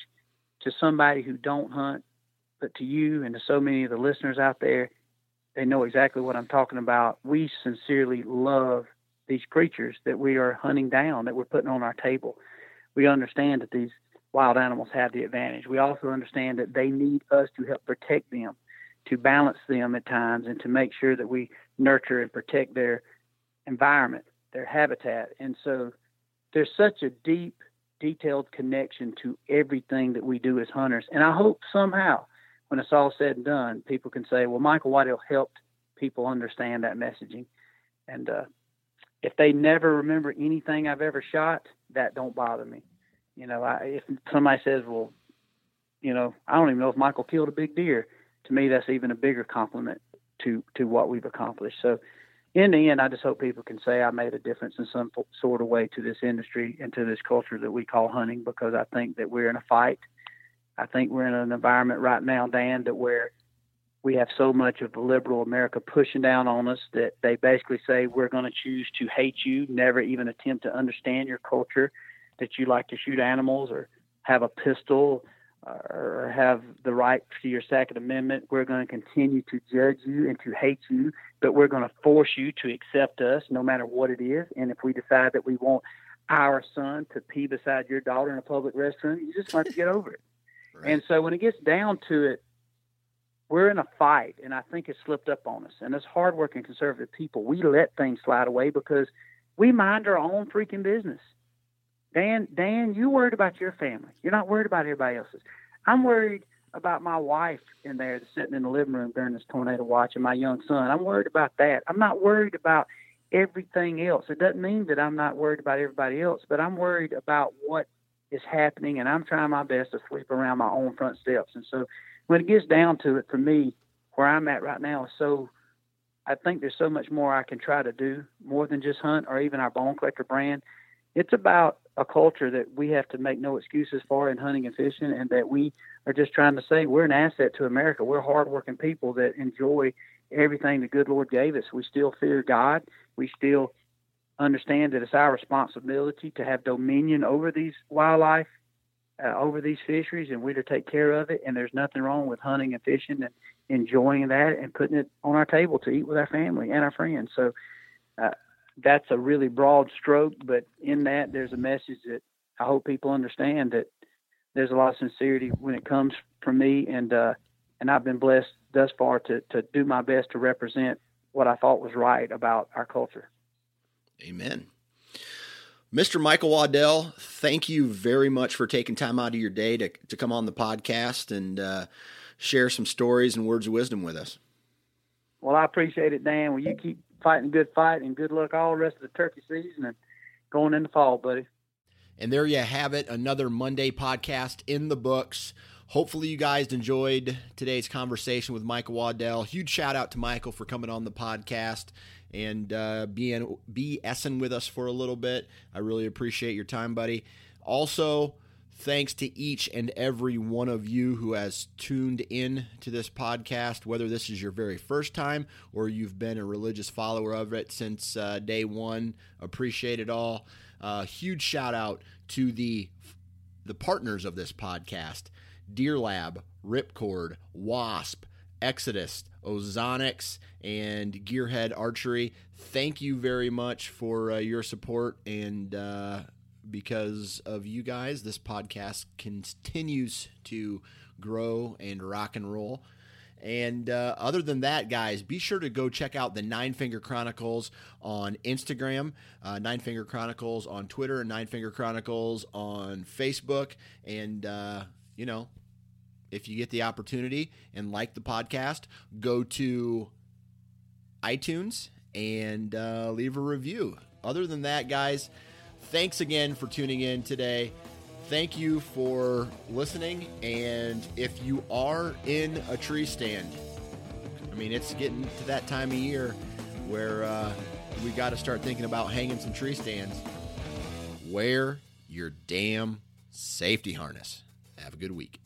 to somebody who don't hunt, but to you and to so many of the listeners out there, they know exactly what I'm talking about. We sincerely love these creatures that we are hunting down, that we're putting on our table. We understand that these wild animals have the advantage. We also understand that they need us to help protect them, to balance them at times, and to make sure that we nurture and protect their environment, their habitat. And so there's such a deep, detailed connection to everything that we do as hunters. And I hope somehow when it's all said and done, people can say, well, Michael Waddell helped people understand that messaging. And uh, if they never remember anything I've ever shot, that don't bother me. You know, I, if somebody says, well, you know, I don't even know if Michael killed a big deer. To me, that's even a bigger compliment to to what we've accomplished. So, in the end, I just hope people can say I made a difference in some sort of way to this industry and to this culture that we call hunting, because I think that we're in a fight I think we're in an environment right now, Dan, that where we have so much of the liberal America pushing down on us that they basically say we're going to choose to hate you, never even attempt to understand your culture, that you like to shoot animals or have a pistol or have the right to your Second Amendment. We're going to continue to judge you and to hate you, but we're going to force you to accept us no matter what it is. And if we decide that we want our son to pee beside your daughter in a public restroom, you just have to get over it. And so when it gets down to it, we're in a fight, and I think it's slipped up on us. And as hardworking conservative people, we let things slide away because we mind our own freaking business. Dan, Dan, you worried about your family. You're not worried about everybody else's. I'm worried about my wife in there sitting in the living room during this tornado watch and my young son. I'm worried about that. I'm not worried about everything else. It doesn't mean that I'm not worried about everybody else, but I'm worried about what is happening, and I'm trying my best to sweep around my own front steps. And so, when it gets down to it, for me, where I'm at right now is so. I think there's so much more I can try to do, more than just hunt or even our bone collector brand. It's about a culture that we have to make no excuses for in hunting and fishing, and that we are just trying to say we're an asset to America. We're hardworking people that enjoy everything the good Lord gave us. We still fear God. We still understand that it's our responsibility to have dominion over these wildlife uh, over these fisheries, and we're to take care of it. And there's nothing wrong with hunting and fishing and enjoying that and putting it on our table to eat with our family and our friends. So uh, that's a really broad stroke, but in that there's a message that I hope people understand that there's a lot of sincerity when it comes from me, and uh, and I've been blessed thus far to to do my best to represent what I thought was right about our culture. Amen. Mr. Michael Waddell, thank you very much for taking time out of your day to, to come on the podcast and uh, share some stories and words of wisdom with us. Well, I appreciate it, Dan. Well, you keep fighting good fight and good luck all the rest of the turkey season and going into fall, buddy. And there you have it, another Monday podcast in the books. Hopefully, you guys enjoyed today's conversation with Michael Waddell. Huge shout out to Michael for coming on the podcast and uh, being BSing with us for a little bit. I really appreciate your time, buddy. Also, thanks to each and every one of you who has tuned in to this podcast, whether this is your very first time or you've been a religious follower of it since uh, day one. Appreciate it all. Uh, huge shout out to the the partners of this podcast: Deer Lab, Ripcord, Wasp, Exodus, Ozonics, and Gearhead Archery. Thank you very much for uh, your support and uh, because of you guys, this podcast continues to grow and rock and roll. And uh, other than that, guys, be sure to go check out the Nine Finger Chronicles on Instagram, uh, Nine Finger Chronicles on Twitter, and Nine Finger Chronicles on Facebook. And, uh, you know, if you get the opportunity and like the podcast, go to iTunes and uh, leave a review. Other than that, guys, thanks again for tuning in today. Thank you for listening. And if you are in a tree stand, I mean, it's getting to that time of year where uh, we got to start thinking about hanging some tree stands. Wear your damn safety harness. Have a good week.